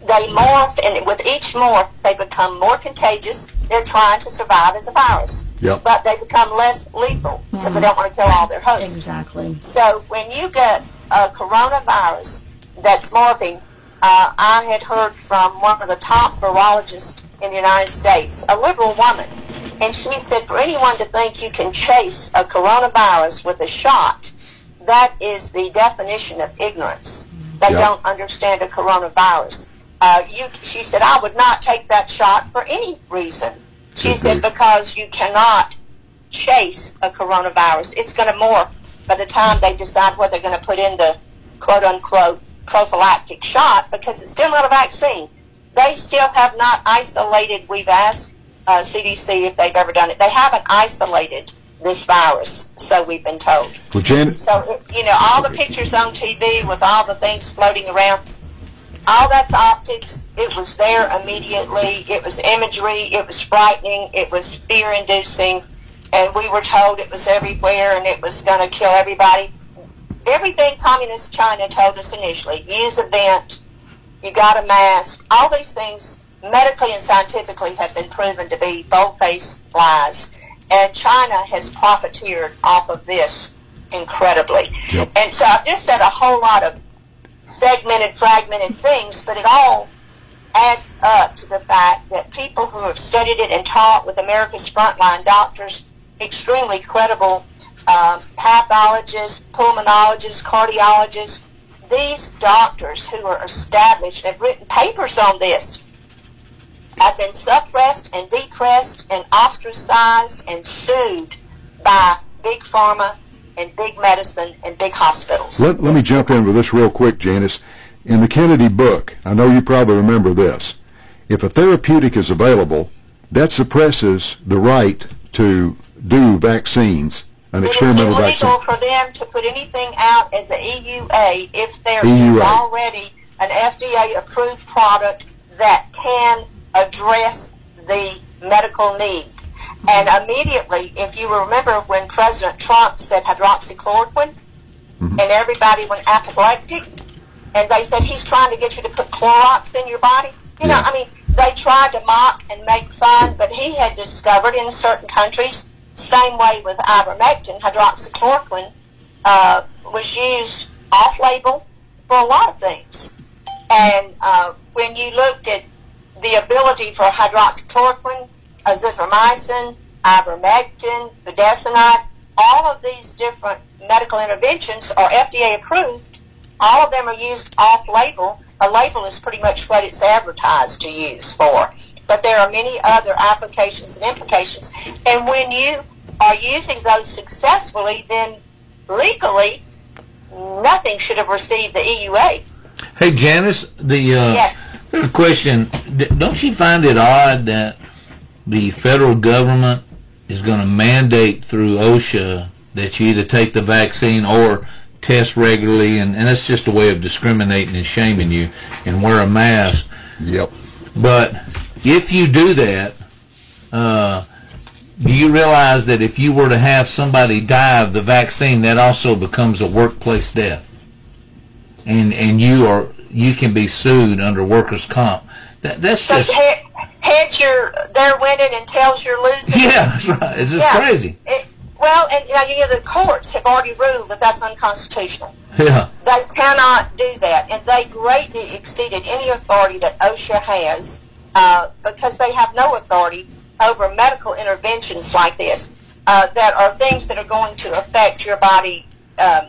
They morph, and with each morph, they become more contagious. They're trying to survive as a virus. Yep. But they become less lethal because they don't want to kill all their hosts. Exactly. So when you get a coronavirus that's morphing, uh, I had heard from one of the top virologists in the United States, a liberal woman, and she said for anyone to think you can chase a coronavirus with a shot, that is the definition of ignorance. They Yeah. don't understand a coronavirus. Uh, you, she said, I would not take that shot for any reason. She said, because you cannot chase a coronavirus. It's going to morph by the time they decide what they're going to put in the quote unquote prophylactic shot because it's still not a vaccine. They still have not isolated, we've asked uh, CDC if they've ever done it. They haven't isolated this virus, so we've been told. Well, Janet, So, you know, all the pictures on TV with all the things floating around, all that's optics. It was there immediately. It was imagery. It was frightening. It was fear inducing. And we were told it was everywhere and it was going to kill everybody. Everything Communist China told us initially use a vent, you got a mask, all these things medically and scientifically have been proven to be bold faced lies. And China has profiteered off of this incredibly. And so I've just said a whole lot of segmented, fragmented things, but it all adds up to the fact that people who have studied it and taught with America's frontline doctors, extremely credible uh, pathologists, pulmonologists, cardiologists, these doctors who are established have written papers on this I've been suppressed and depressed and ostracized and sued by big pharma and big medicine and big hospitals. let, let me jump in with this real quick, Janice. In the Kennedy book, I know you probably remember this. If a therapeutic is available, that suppresses the right to do vaccines, an It is experimental vaccine. illegal for them to put anything out as a EUA if there is EUA. already an FDA-approved product that can address the medical need. And immediately, if you remember when President Trump said hydroxychloroquine, mm-hmm. and everybody went apoplectic, and they said he's trying to get you to put Clorox in your body. You know, I mean, they tried to mock and make fun, but he had discovered in certain countries, same way with ivermectin, hydroxychloroquine uh, was used off-label for a lot of things. And uh, when you looked at the ability for hydroxychloroquine, azithromycin, ivermectin, budesonide, all of these different medical interventions are FDA approved. All of them are used off-label. A label is pretty much what it's advertised to use for. But there are many other applications and implications. And when you are using those successfully, then legally, nothing should have received the EUA. Hey, Janice, the uh, Yes. question. Don't you find it odd that the federal government is going to mandate through OSHA that you either take the vaccine or test regularly, and, and that's just a way of discriminating and shaming you, and wear a mask. Yep. But if you do that, uh, do you realize that if you were to have somebody die of the vaccine, that also becomes a workplace death, and and you are you can be sued under workers' comp. That, that's So just he- heads you're they're winning and tails you're losing. yeah, that's right. It's just Yeah. crazy. It, Well, and you know, you know, the courts have already ruled that that's unconstitutional. Yeah. They cannot do that, and they greatly exceeded any authority that OSHA has uh, because they have no authority over medical interventions like this uh, that are things that are going to affect your body um,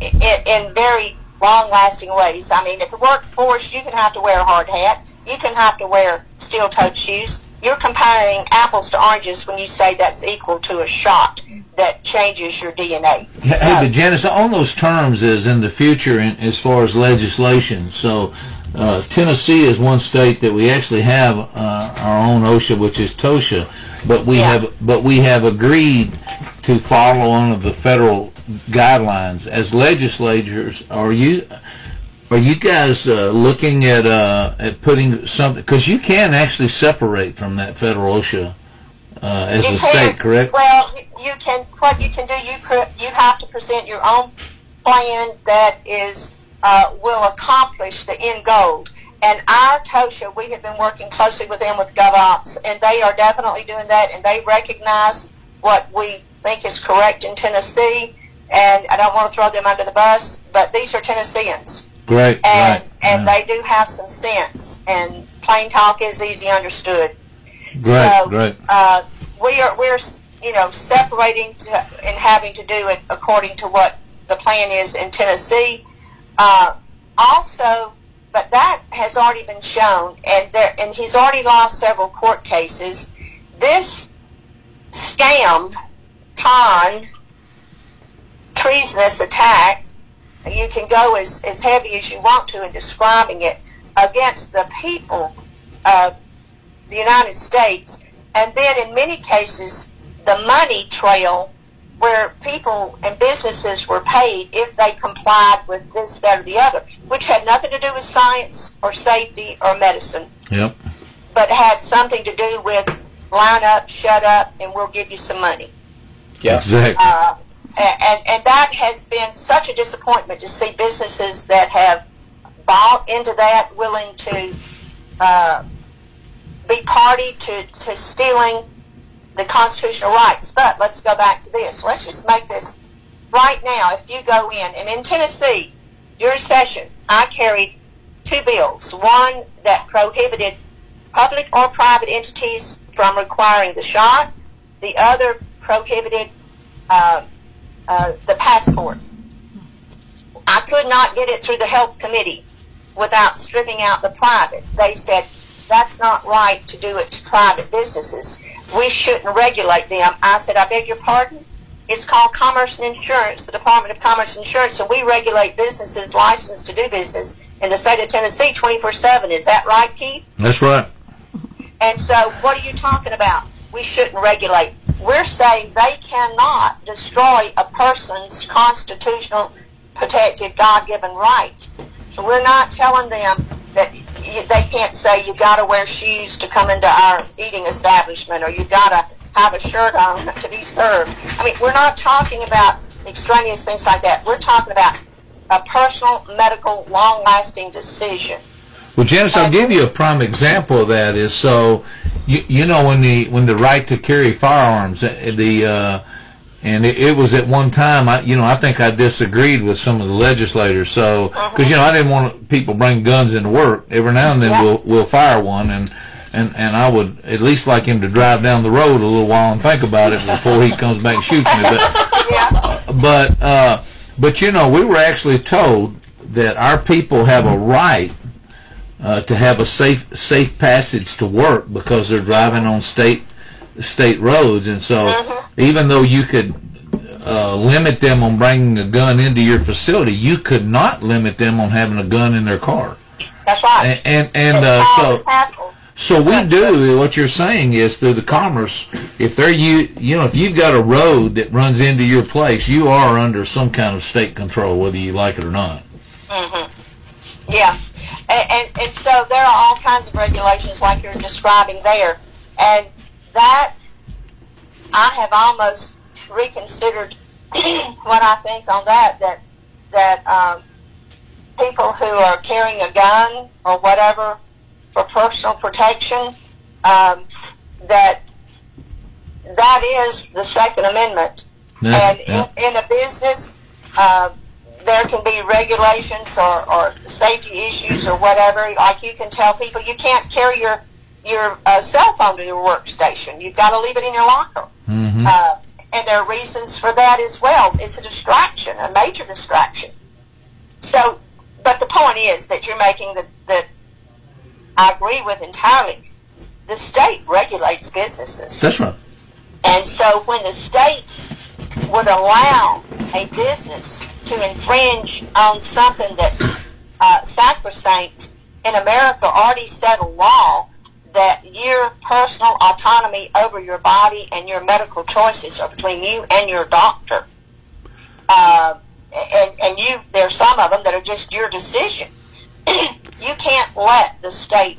in, in very long-lasting ways. I mean, at the workforce, you can have to wear a hard hat. You can have to wear steel-toed shoes. You're comparing apples to oranges when you say that's equal to a shot that changes your DNA. Hey, but Janice, on those terms is in the future in, as far as legislation. So uh, Tennessee is one state that we actually have uh, our own OSHA, which is TOSHA, but we have but we have agreed to follow one of the federal guidelines. As legislators, are you are you guys uh, looking at uh, at putting something because you can actually separate from that federal OSHA uh, as You a can- state, correct? Well, you- you can. What you can do, you pre- you have to present your own plan that is uh, will accomplish the end goal. And our TOSHA, we have been working closely with them with GovOps, and they are definitely doing that, and they recognize what we think is correct in Tennessee. And I don't want to throw them under the bus, but these are Tennesseans Great, and right. and they do have some sense. And plain talk is easy understood. Great, so, great. Uh, we are we're you know separating to, and having to do it according to what the plan is in Tennessee. Uh, also, but that has already been shown, and there and he's already lost several court cases. This scam, con, treasonous attack you can go as, as heavy as you want to in describing it against the people of the United States. And then in many cases, the money trail where people and businesses were paid if they complied with this, that, or the other, which had nothing to do with science or safety or medicine, Yep. but had something to do with line up, shut up, and we'll give you some money. Yeah. Exactly. Uh, and, and, and that has been such a disappointment to see businesses that have bought into that, willing to uh, be party to, to stealing the constitutional rights. But let's go back to this. Let's just make this right now. If you go in, and in Tennessee, during session, I carried two bills. One that prohibited public or private entities from requiring the shot. The other prohibited uh, uh, the passport. I could not get it through the health committee without stripping out the private. They said that's not right to do it to private businesses. We shouldn't regulate them. I said, I beg your pardon? It's called Commerce and Insurance, the Department of Commerce and Insurance, and we regulate businesses licensed to do business in the state of Tennessee 24-7. Is that right, Keith? That's right. And so, what are you talking about? We shouldn't regulate. We're saying they cannot destroy a person's constitutional protected God-given right. So we're not telling them that they can't say you got to wear shoes to come into our eating establishment or you got to have a shirt on to be served. I mean, we're not talking about extraneous things like that. We're talking about a personal, medical, long-lasting decision. Well, Janice, I'll give you a prime example of that. Is so, you, you know, when the when the right to carry firearms, uh, the uh, and it, it was at one time, I you know, I think I disagreed with some of the legislators. So, because you know, I didn't want people bring guns into work. Every now and then, we'll we'll fire one, and and and I would at least like him to drive down the road a little while and think about it before he comes back and shoots me. But but uh, but you know, we were actually told that our people have a right uh, to have a safe safe passage to work because they're driving on state state roads, and so even though you could uh, limit them on bringing a gun into your facility, you could not limit them on having a gun in their car. That's right. And and, and uh, so. So we do what you're saying is through the commerce. If they're you, you know, if you've got a road that runs into your place, you are under some kind of state control, whether you like it or not. Mm-hmm. Yeah, and, and and so there are all kinds of regulations like you're describing there, and that I have almost reconsidered what I think on that. That that um, people who are carrying a gun or whatever for personal protection, um, that that is the Second Amendment. Yeah, and yeah. In, in a business, uh, there can be regulations or, or safety issues or whatever. Like you can tell people you can't carry your your uh, cell phone to your workstation. You've got to leave it in your locker. Mm-hmm. Uh, and there are reasons for that as well. It's a distraction, a major distraction. So, but the point is that you're making that that I agree with entirely. The state regulates businesses. That's right. And so when the state would allow a business to infringe on something that's uh, sacrosanct, in America already set a law that your personal autonomy over your body and your medical choices are between you and your doctor. Uh, and, and you, there's some of them that are just your decision. you can't let the state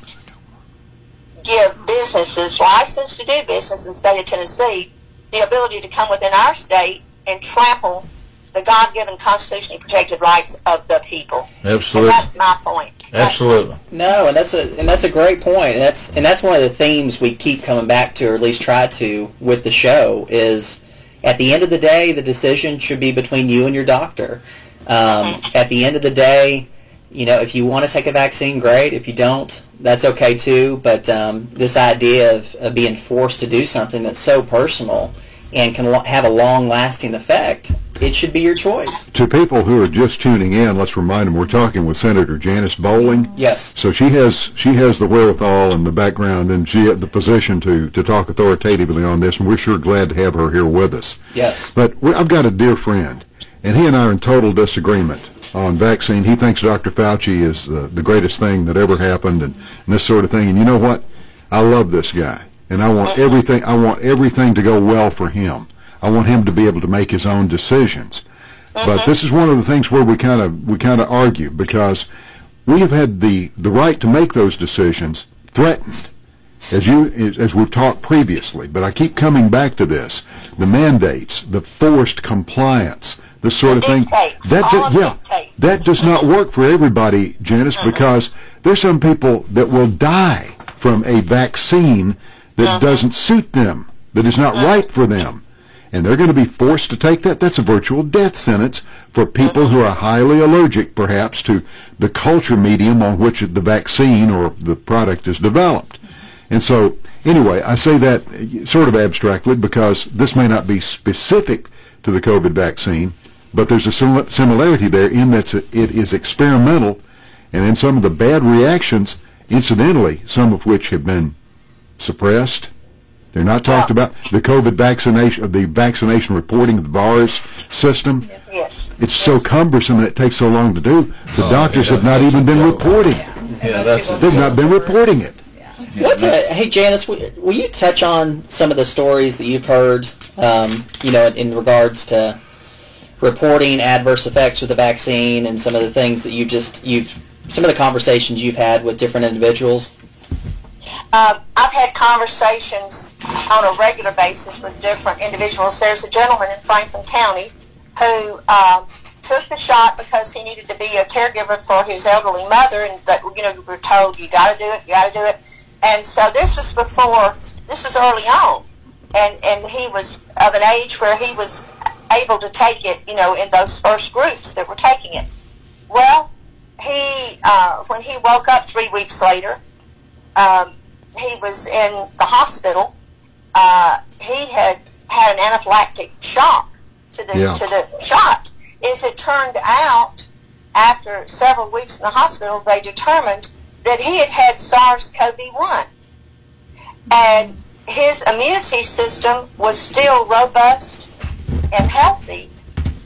give businesses licensed to do business in the state of Tennessee the ability to come within our state and trample the God-given constitutionally protected rights of the people. Absolutely. And that's my point. Absolutely. No, and that's a and that's a great point. And that's and that's one of the themes we keep coming back to, or at least try to, with the show. Is at the end of the day, the decision should be between you and your doctor. Um, at the end of the day, you know, if you want to take a vaccine, great. If you don't, that's okay too. But um, this idea of, of being forced to do something that's so personal and can lo- have a long-lasting effect, it should be your choice. To people who are just tuning in, let's remind them we're talking with Senator Janice Bowling. Yes. So she has she has the wherewithal and the background and she the position to to talk authoritatively on this, and we're sure glad to have her here with us. Yes. But I've got a dear friend, and he and I are in total disagreement on vaccine. He thinks Dr. Fauci is uh, the greatest thing that ever happened, and, and this sort of thing. And you know what? I love this guy, and I want everything. I want everything to go well for him. I want him to be able to make his own decisions. But this is one of the things where we kind of we kind of argue because we have had the the right to make those decisions threatened as you as we've talked previously, but I keep coming back to this: the mandates, the forced compliance, this sort of thing. That do- yeah, that does not work for everybody, Janice, because there's some people that will die from a vaccine that uh-huh. doesn't suit them, that is not uh-huh. right for them. And they're going to be forced to take that. That's a virtual death sentence for people who uh-huh. are highly allergic, perhaps, to the culture medium on which the vaccine or the product is developed. And so, anyway, I say that sort of abstractly because this may not be specific to the COVID vaccine, but there's a similarity there in that it is experimental, and in some of the bad reactions, incidentally, some of which have been suppressed. They're not talked about. The COVID vaccination, the vaccination reporting of the VAERS system. Yes. It's so cumbersome and it takes so long to do. The Oh, doctors yeah, have not even been joke. reporting. Yeah, that's They've not been reporting it. Yeah, What's a, hey Janice? Will, will you touch on some of the stories that you've heard? Um, you know, in regards to reporting adverse effects with the vaccine and some of the things that you've just you've some of the conversations you've had with different individuals. Um, I've had conversations on a regular basis with different individuals. There's a gentleman in Franklin County who um, took the shot because he needed to be a caregiver for his elderly mother, and that you know we were told you got to do it, you got to do it. And so this was before, this was early on, and and he was of an age where he was able to take it, you know, in those first groups that were taking it. Well, he uh, when he woke up three weeks later, um, he was in the hospital. Uh, he had had an anaphylactic shock to the Yeah. to the shot. As it turned out, after several weeks in the hospital, they determined that he had had SARS-CoV-1, and his immunity system was still robust and healthy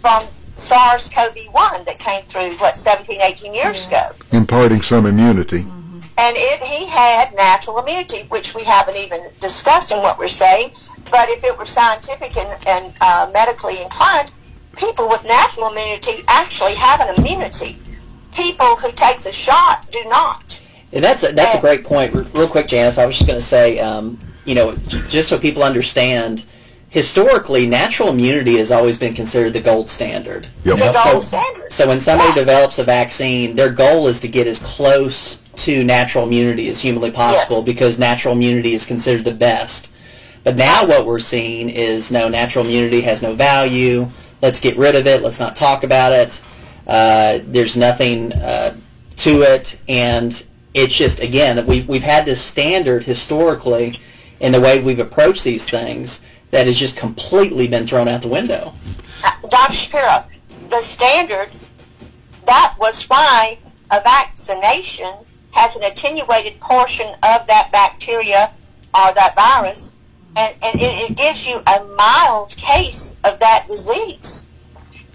from SARS-CoV-1 that came through what 17, 18 years ago. Imparting some immunity. And it, he had natural immunity, which we haven't even discussed in what we're saying. But if it were scientific and, and uh, medically inclined, people with natural immunity actually have an immunity. People who take the shot do not. And that's a, that's a great point. Real quick, Janice, I was just going to say, um, you know, just so people understand, historically, natural immunity has always been considered the gold standard. Yep. The So, gold standard. so when somebody develops a vaccine, their goal is to get as close to natural immunity as humanly possible Yes. because natural immunity is considered the best. But now what we're seeing is no natural immunity has no value. Let's get rid of it. Let's not talk about it. Uh, there's nothing uh, to it, and it's just again we've we've had this standard historically in the way we've approached these things that has just completely been thrown out the window. Dr. Schapiro, the standard, that was why a vaccination has an attenuated portion of that bacteria or that virus, and, and it, it gives you a mild case of that disease.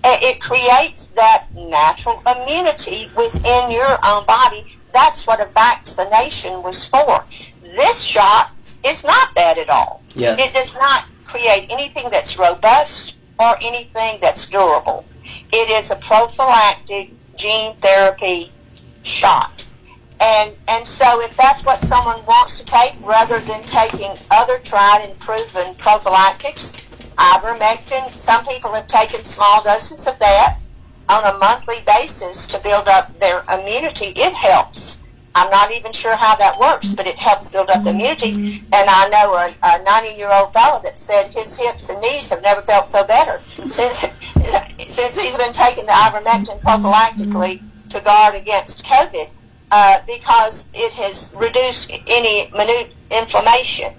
It creates that natural immunity within your own body. That's what a vaccination was for. This shot is not that at all. Yes. It does not create anything that's robust or anything that's durable. It is a prophylactic gene therapy shot. And and so if that's what someone wants to take rather than taking other tried and proven prophylactics, ivermectin, some people have taken small doses of that on a monthly basis to build up their immunity. It helps. I'm not even sure how that works, but it helps build up the immunity. Mm-hmm. And I know a, a 90 year old fellow that said his hips and knees have never felt so better since, since he's been taking the ivermectin prophylactically to guard against COVID uh, because it has reduced any minute inflammation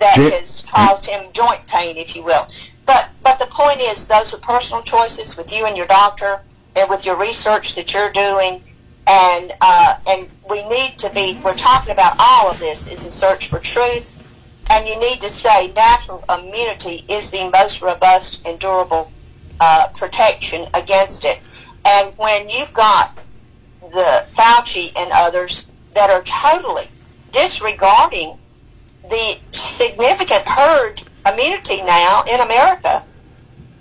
that has caused him joint pain, if you will. But but the point is, those are personal choices with you and your doctor, and with your research that you're doing, and uh, and we need to be. We're talking about all of this is a search for truth, and you need to say natural immunity is the most robust and durable uh, protection against it. And when you've got the Fauci and others that are totally disregarding the significant herd immunity now in America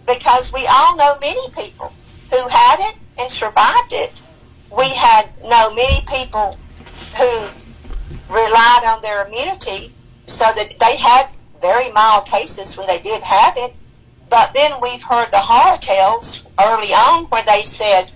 because we all know many people who had it and survived it. We had know many people who relied on their immunity so that they had very mild cases when they did have it. But then we've heard the horror tales early on where they said,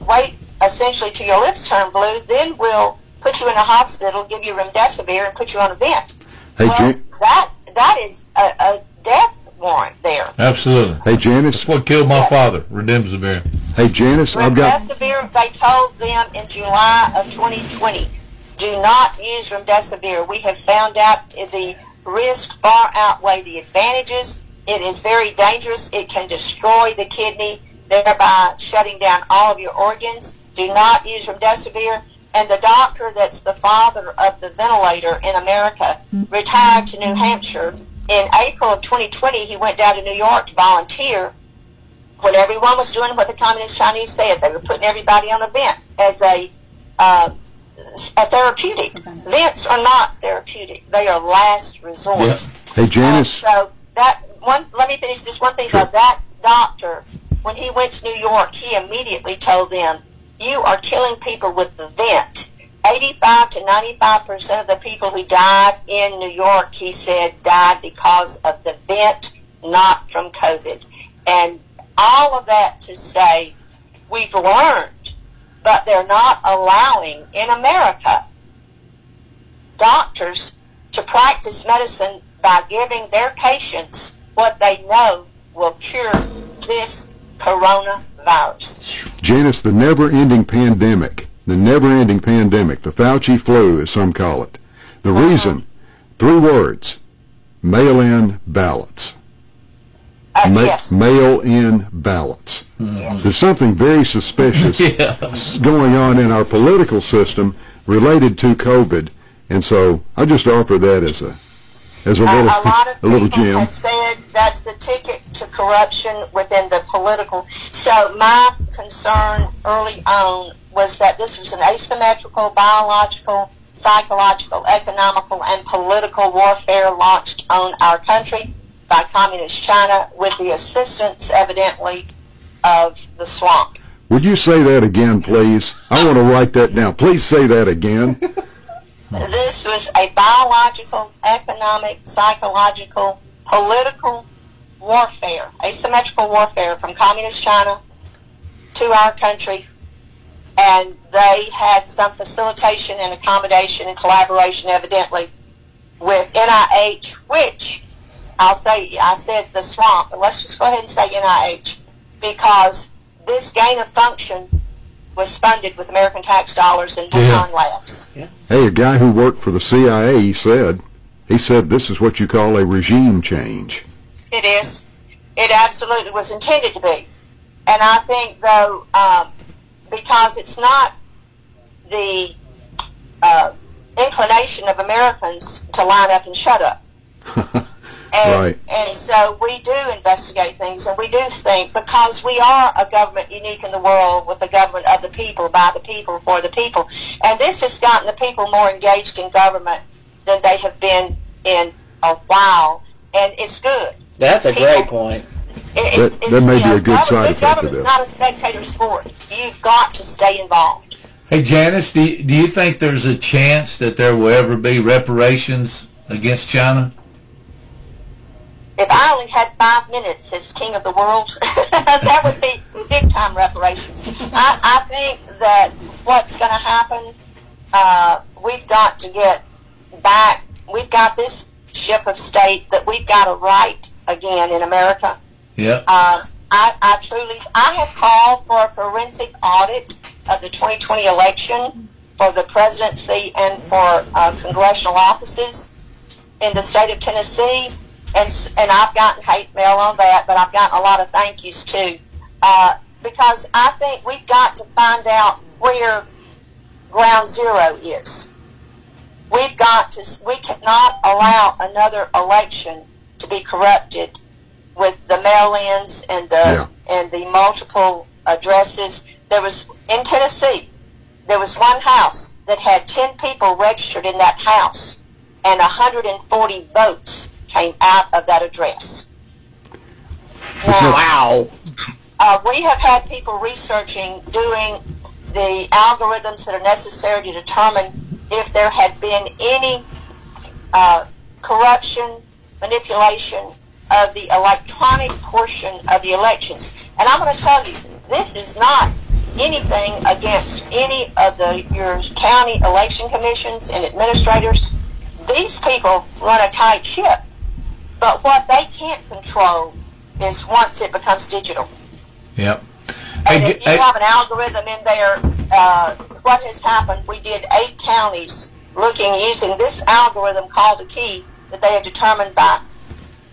wait essentially to your lips turn blue, then we'll put you in a hospital, give you remdesivir, and put you on a vent. Hey, well, Jan- that that is a, a death warrant there. Absolutely. Hey, Janice. That's what killed my father, Redemsivir. Hey, Janice, I've got. Remdesivir, they told them in July of 2020, do not use remdesivir. We have found out the risk far outweigh the advantages. It is very dangerous. It can destroy the kidney, thereby shutting down all of your organs. Do not use remdesivir. And the doctor that's the father of the ventilator in America retired to New Hampshire. In April of 2020, he went down to New York to volunteer when everyone was doing what the communist Chinese said, they were putting everybody on a vent as a uh, a therapeutic. Vents are not therapeutic; they are last resort. Hey, Janice. Uh, so that one. Let me finish this one thing. About that doctor, when he went to New York, he immediately told them, "You are killing people with the vent." 85 to 95 percent of the people who died in New York, he said, died because of the vent, not from COVID. And all of that to say, we've learned, but they're not allowing in America doctors to practice medicine by giving their patients what they know will cure this coronavirus. Janice, the never-ending pandemic, the never-ending pandemic, the Fauci flu, as some call it. The uh-huh. reason, three words, mail-in ballots. Uh, Ma- Mail-in ballots. There's something very suspicious going on in our political system related to COVID, and so I just offer that as a as a Uh, little a lot of a little people gem. have said that's the ticket to corruption within the political. So my concern early on was that this was an asymmetrical, biological, psychological, economical, and political warfare launched on our country by communist China with the assistance, evidently, of the swamp. Would you say that again, please? I want to write that down. Please say that again. This was a biological, economic, psychological, political warfare, asymmetrical warfare from communist China to our country. And they had some facilitation and accommodation and collaboration, evidently, with NIH, which I'll say, I said the swamp, but let's just go ahead and say NIH, because this gain of function was funded with American tax dollars and Wuhan labs. Hey, a guy who worked for the CIA said, he said this is what you call a regime change. It is. It absolutely was intended to be. And I think, though, um, because it's not the uh, inclination of Americans to line up and shut up. And, Right. and so we do investigate things, and we do think because we are a government unique in the world with the government of the people, by the people, for the people. And this has gotten the people more engaged in government than they have been in a while, and it's good. That's a People- great point. It- That- it's- that may be know, a good side government- effect of Government's this. not a spectator sport. You've got to stay involved. Hey, Janice, do you, do you think there's a chance that there will ever be reparations against China? If I only had five minutes as king of the world, that would be big time reparations. I, I think that what's going to happen, uh, we've got to get back. We've got this ship of state that we've got to right again in America. Yep. Uh, I, I truly, I have called for a forensic audit of the 2020 election for the presidency and for uh, congressional offices in the state of Tennessee, and and I've gotten hate mail on that, but I've gotten a lot of thank yous too, uh, because I think we've got to find out where ground zero is. We've got to. We cannot allow another election to be corrupted with the mail-ins and the and the multiple addresses. There was in Tennessee. There was one house that had ten people registered in that house, and 140 votes came out of that address. Now, wow. uh, we have had people researching, doing the algorithms that are necessary to determine if there had been any uh, corruption, manipulation of the electronic portion of the elections. And I'm going to tell you, this is not anything against any of the your county election commissions and administrators. These people run a tight ship. But what they can't control is once it becomes digital. Yep. And if you have an algorithm in there, uh, what has happened, we did eight counties looking using this algorithm called a key that they have determined by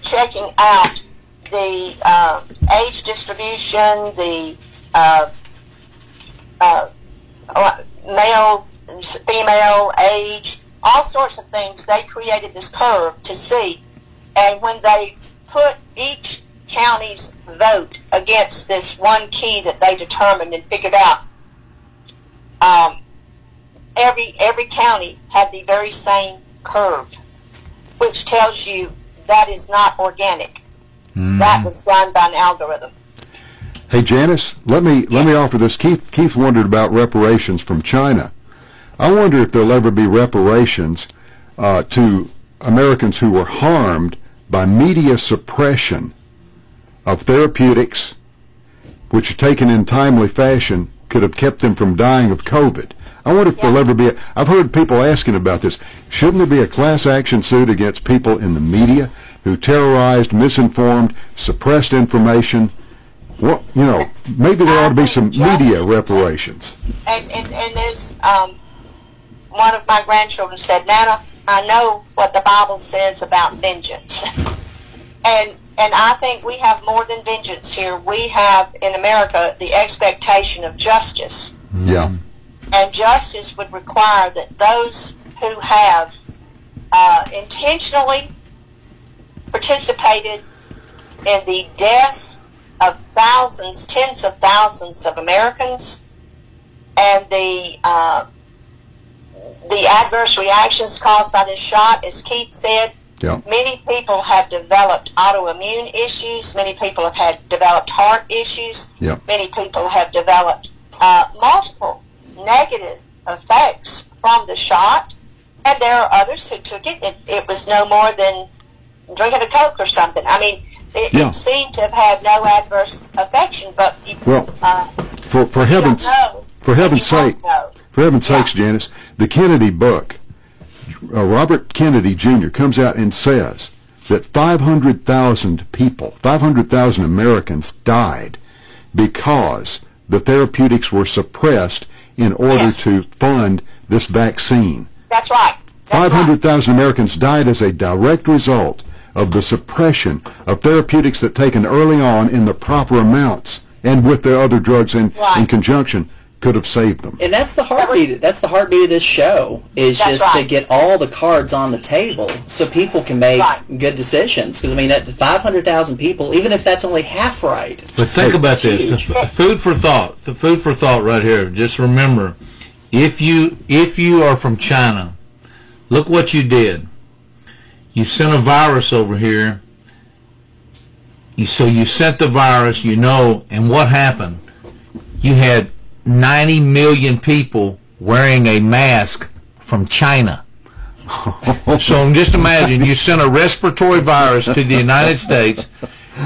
checking out the uh, age distribution, the uh, uh, uh, male, female, age, all sorts of things. They created this curve to see. And when they put each county's vote against this one key that they determined and figured out, um, every every county had the very same curve, which tells you that is not organic. That was done by an algorithm. Hey Janice, let me let me offer this. Keith Keith wondered about reparations from China. I wonder if there'll ever be reparations uh, to Americans who were harmed by media suppression of therapeutics, which are taken in timely fashion, could have kept them from dying of COVID. I wonder if there'll ever be. A, I've heard people asking about this. Shouldn't there be a class action suit against people in the media who terrorized, misinformed, suppressed information? What you know? Maybe there ought to be some media reparations. And, and, and there's, um, one of my grandchildren said, Nana, I know what the Bible says about vengeance. and, and I think we have more than vengeance here. We have, in America, the expectation of justice. Yeah. And justice would require that those who have uh, intentionally participated in the death of thousands, tens of thousands of Americans, and the uh, the adverse reactions caused by this shot, as Keith said, Yeah. many people have developed autoimmune issues. Many people have had developed heart issues. Yeah. Many people have developed uh, multiple negative effects from the shot, and there are others who took it. It, it was no more than drinking a Coke or something. I mean, it, Yeah. it seemed to have had no adverse affection, but Well, uh, For for heavens know. for heaven's sake, know. For heaven's sakes, Janice, the Kennedy book. Uh, Robert Kennedy Jr. comes out and says that 500,000 people, 500,000 Americans died because the therapeutics were suppressed in order to fund this vaccine. That's right. 500,000 Americans died as a direct result of the suppression of therapeutics that taken early on in the proper amounts and with the other drugs in, in conjunction could have saved them. And that's the heartbeat. That's the heartbeat of this show is That's just to get all the cards on the table so people can make good decisions. Because I mean, at 500,000 people, even if that's only half right. But think about this: huge. the food for thought. The food for thought right here. Just remember, if you if you are from China, look what you did. You sent a virus over here. You so you sent the virus. You know, and what happened? You had 90 million people wearing a mask from China. so just imagine you sent a respiratory virus to the United States,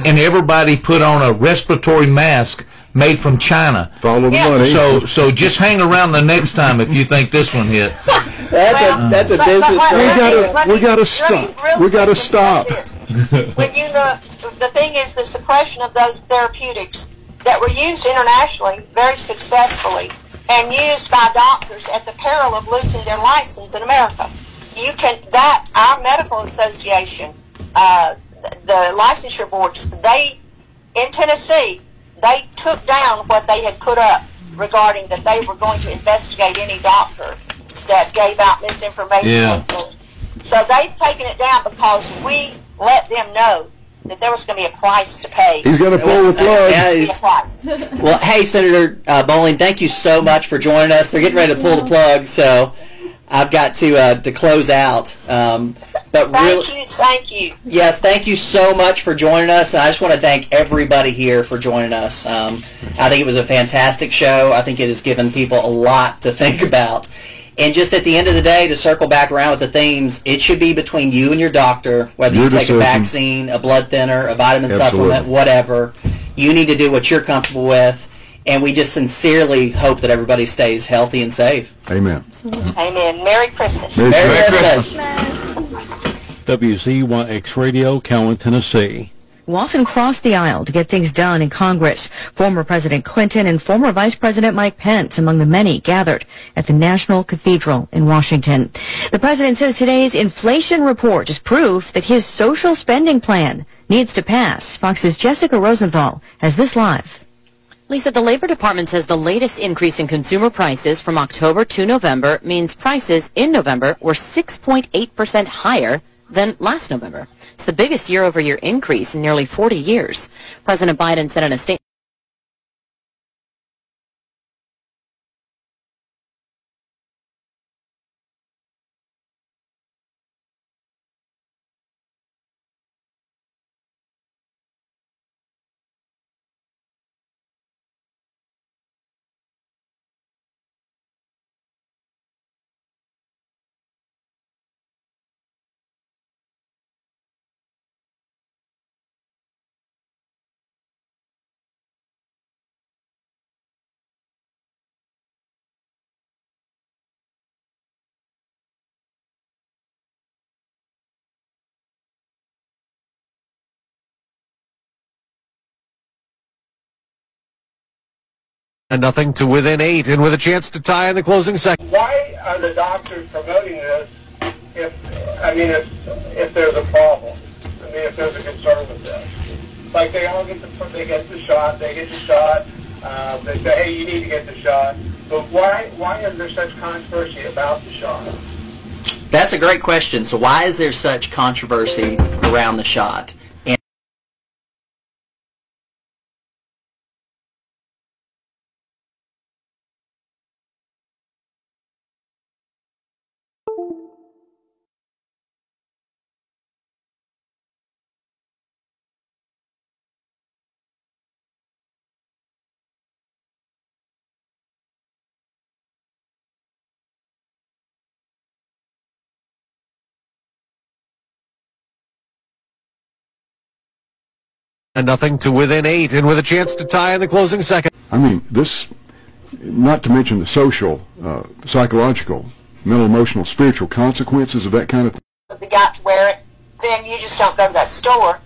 and everybody put on a respiratory mask made from China. Follow the money. So so just hang around the next time if you think this one hit. That's a that's a business. We gotta, we gotta stop. We gotta stop. when you look, the thing is the suppression of those therapeutics that were used internationally very successfully and used by doctors at the peril of losing their license in America. You can that our medical association, uh, the licensure boards, they in Tennessee, they took down what they had put up regarding that they were going to investigate any doctor that gave out misinformation. Yeah. So they've taken it down because we let them know that there was going to be a price to pay. He's gonna pull the plug. Yeah, Be a it's- price. Well, hey, Senator uh, Bowling, thank you so much for joining us. They're getting ready to pull the plug, so I've got to uh, to close out. Um, but really, Thank you, thank you. Yes, thank you so much for joining us. And I just want to thank everybody here for joining us. Um, I think it was a fantastic show. I think it has given people a lot to think about. And just at the end of the day, to circle back around with the themes, it should be between you and your doctor, whether Your you take decision. a vaccine, a blood thinner, a vitamin Absolutely. supplement, whatever. You need to do what you're comfortable with. And we just sincerely hope that everybody stays healthy and safe. Amen. Amen. Merry Christmas. Merry Merry Christmas. WZYX Radio, Cowan, Tennessee. Who often crossed the aisle to get things done in Congress. Former President Clinton and former Vice President Mike Pence among the many gathered at the National Cathedral in Washington. The president says today's inflation report is proof that his social spending plan needs to pass. Fox's Jessica Rosenthal has this live. Lisa, the Labor Department says the latest increase in consumer prices from October to November means prices in November were 6.8% higher than last November. It's the biggest year-over-year increase in nearly 40 years. President Biden said in a statement And nothing to within eight, and with a chance to tie in the closing second. Why are the doctors promoting this if, I mean, if, if there's a problem? I mean, if there's a concern with this? Like, they all get the, they get the shot, they get the shot, uh, they say, hey, you need to get the shot. But why, why is there such controversy about the shot? That's a great question. So why is there such controversy around the shot? And And nothing to within eight, and with a chance to tie in the closing second. I mean, this, not to mention the social, uh, psychological, mental, emotional, spiritual consequences of that kind of thing. They got to wear it. then you just don't go to that store.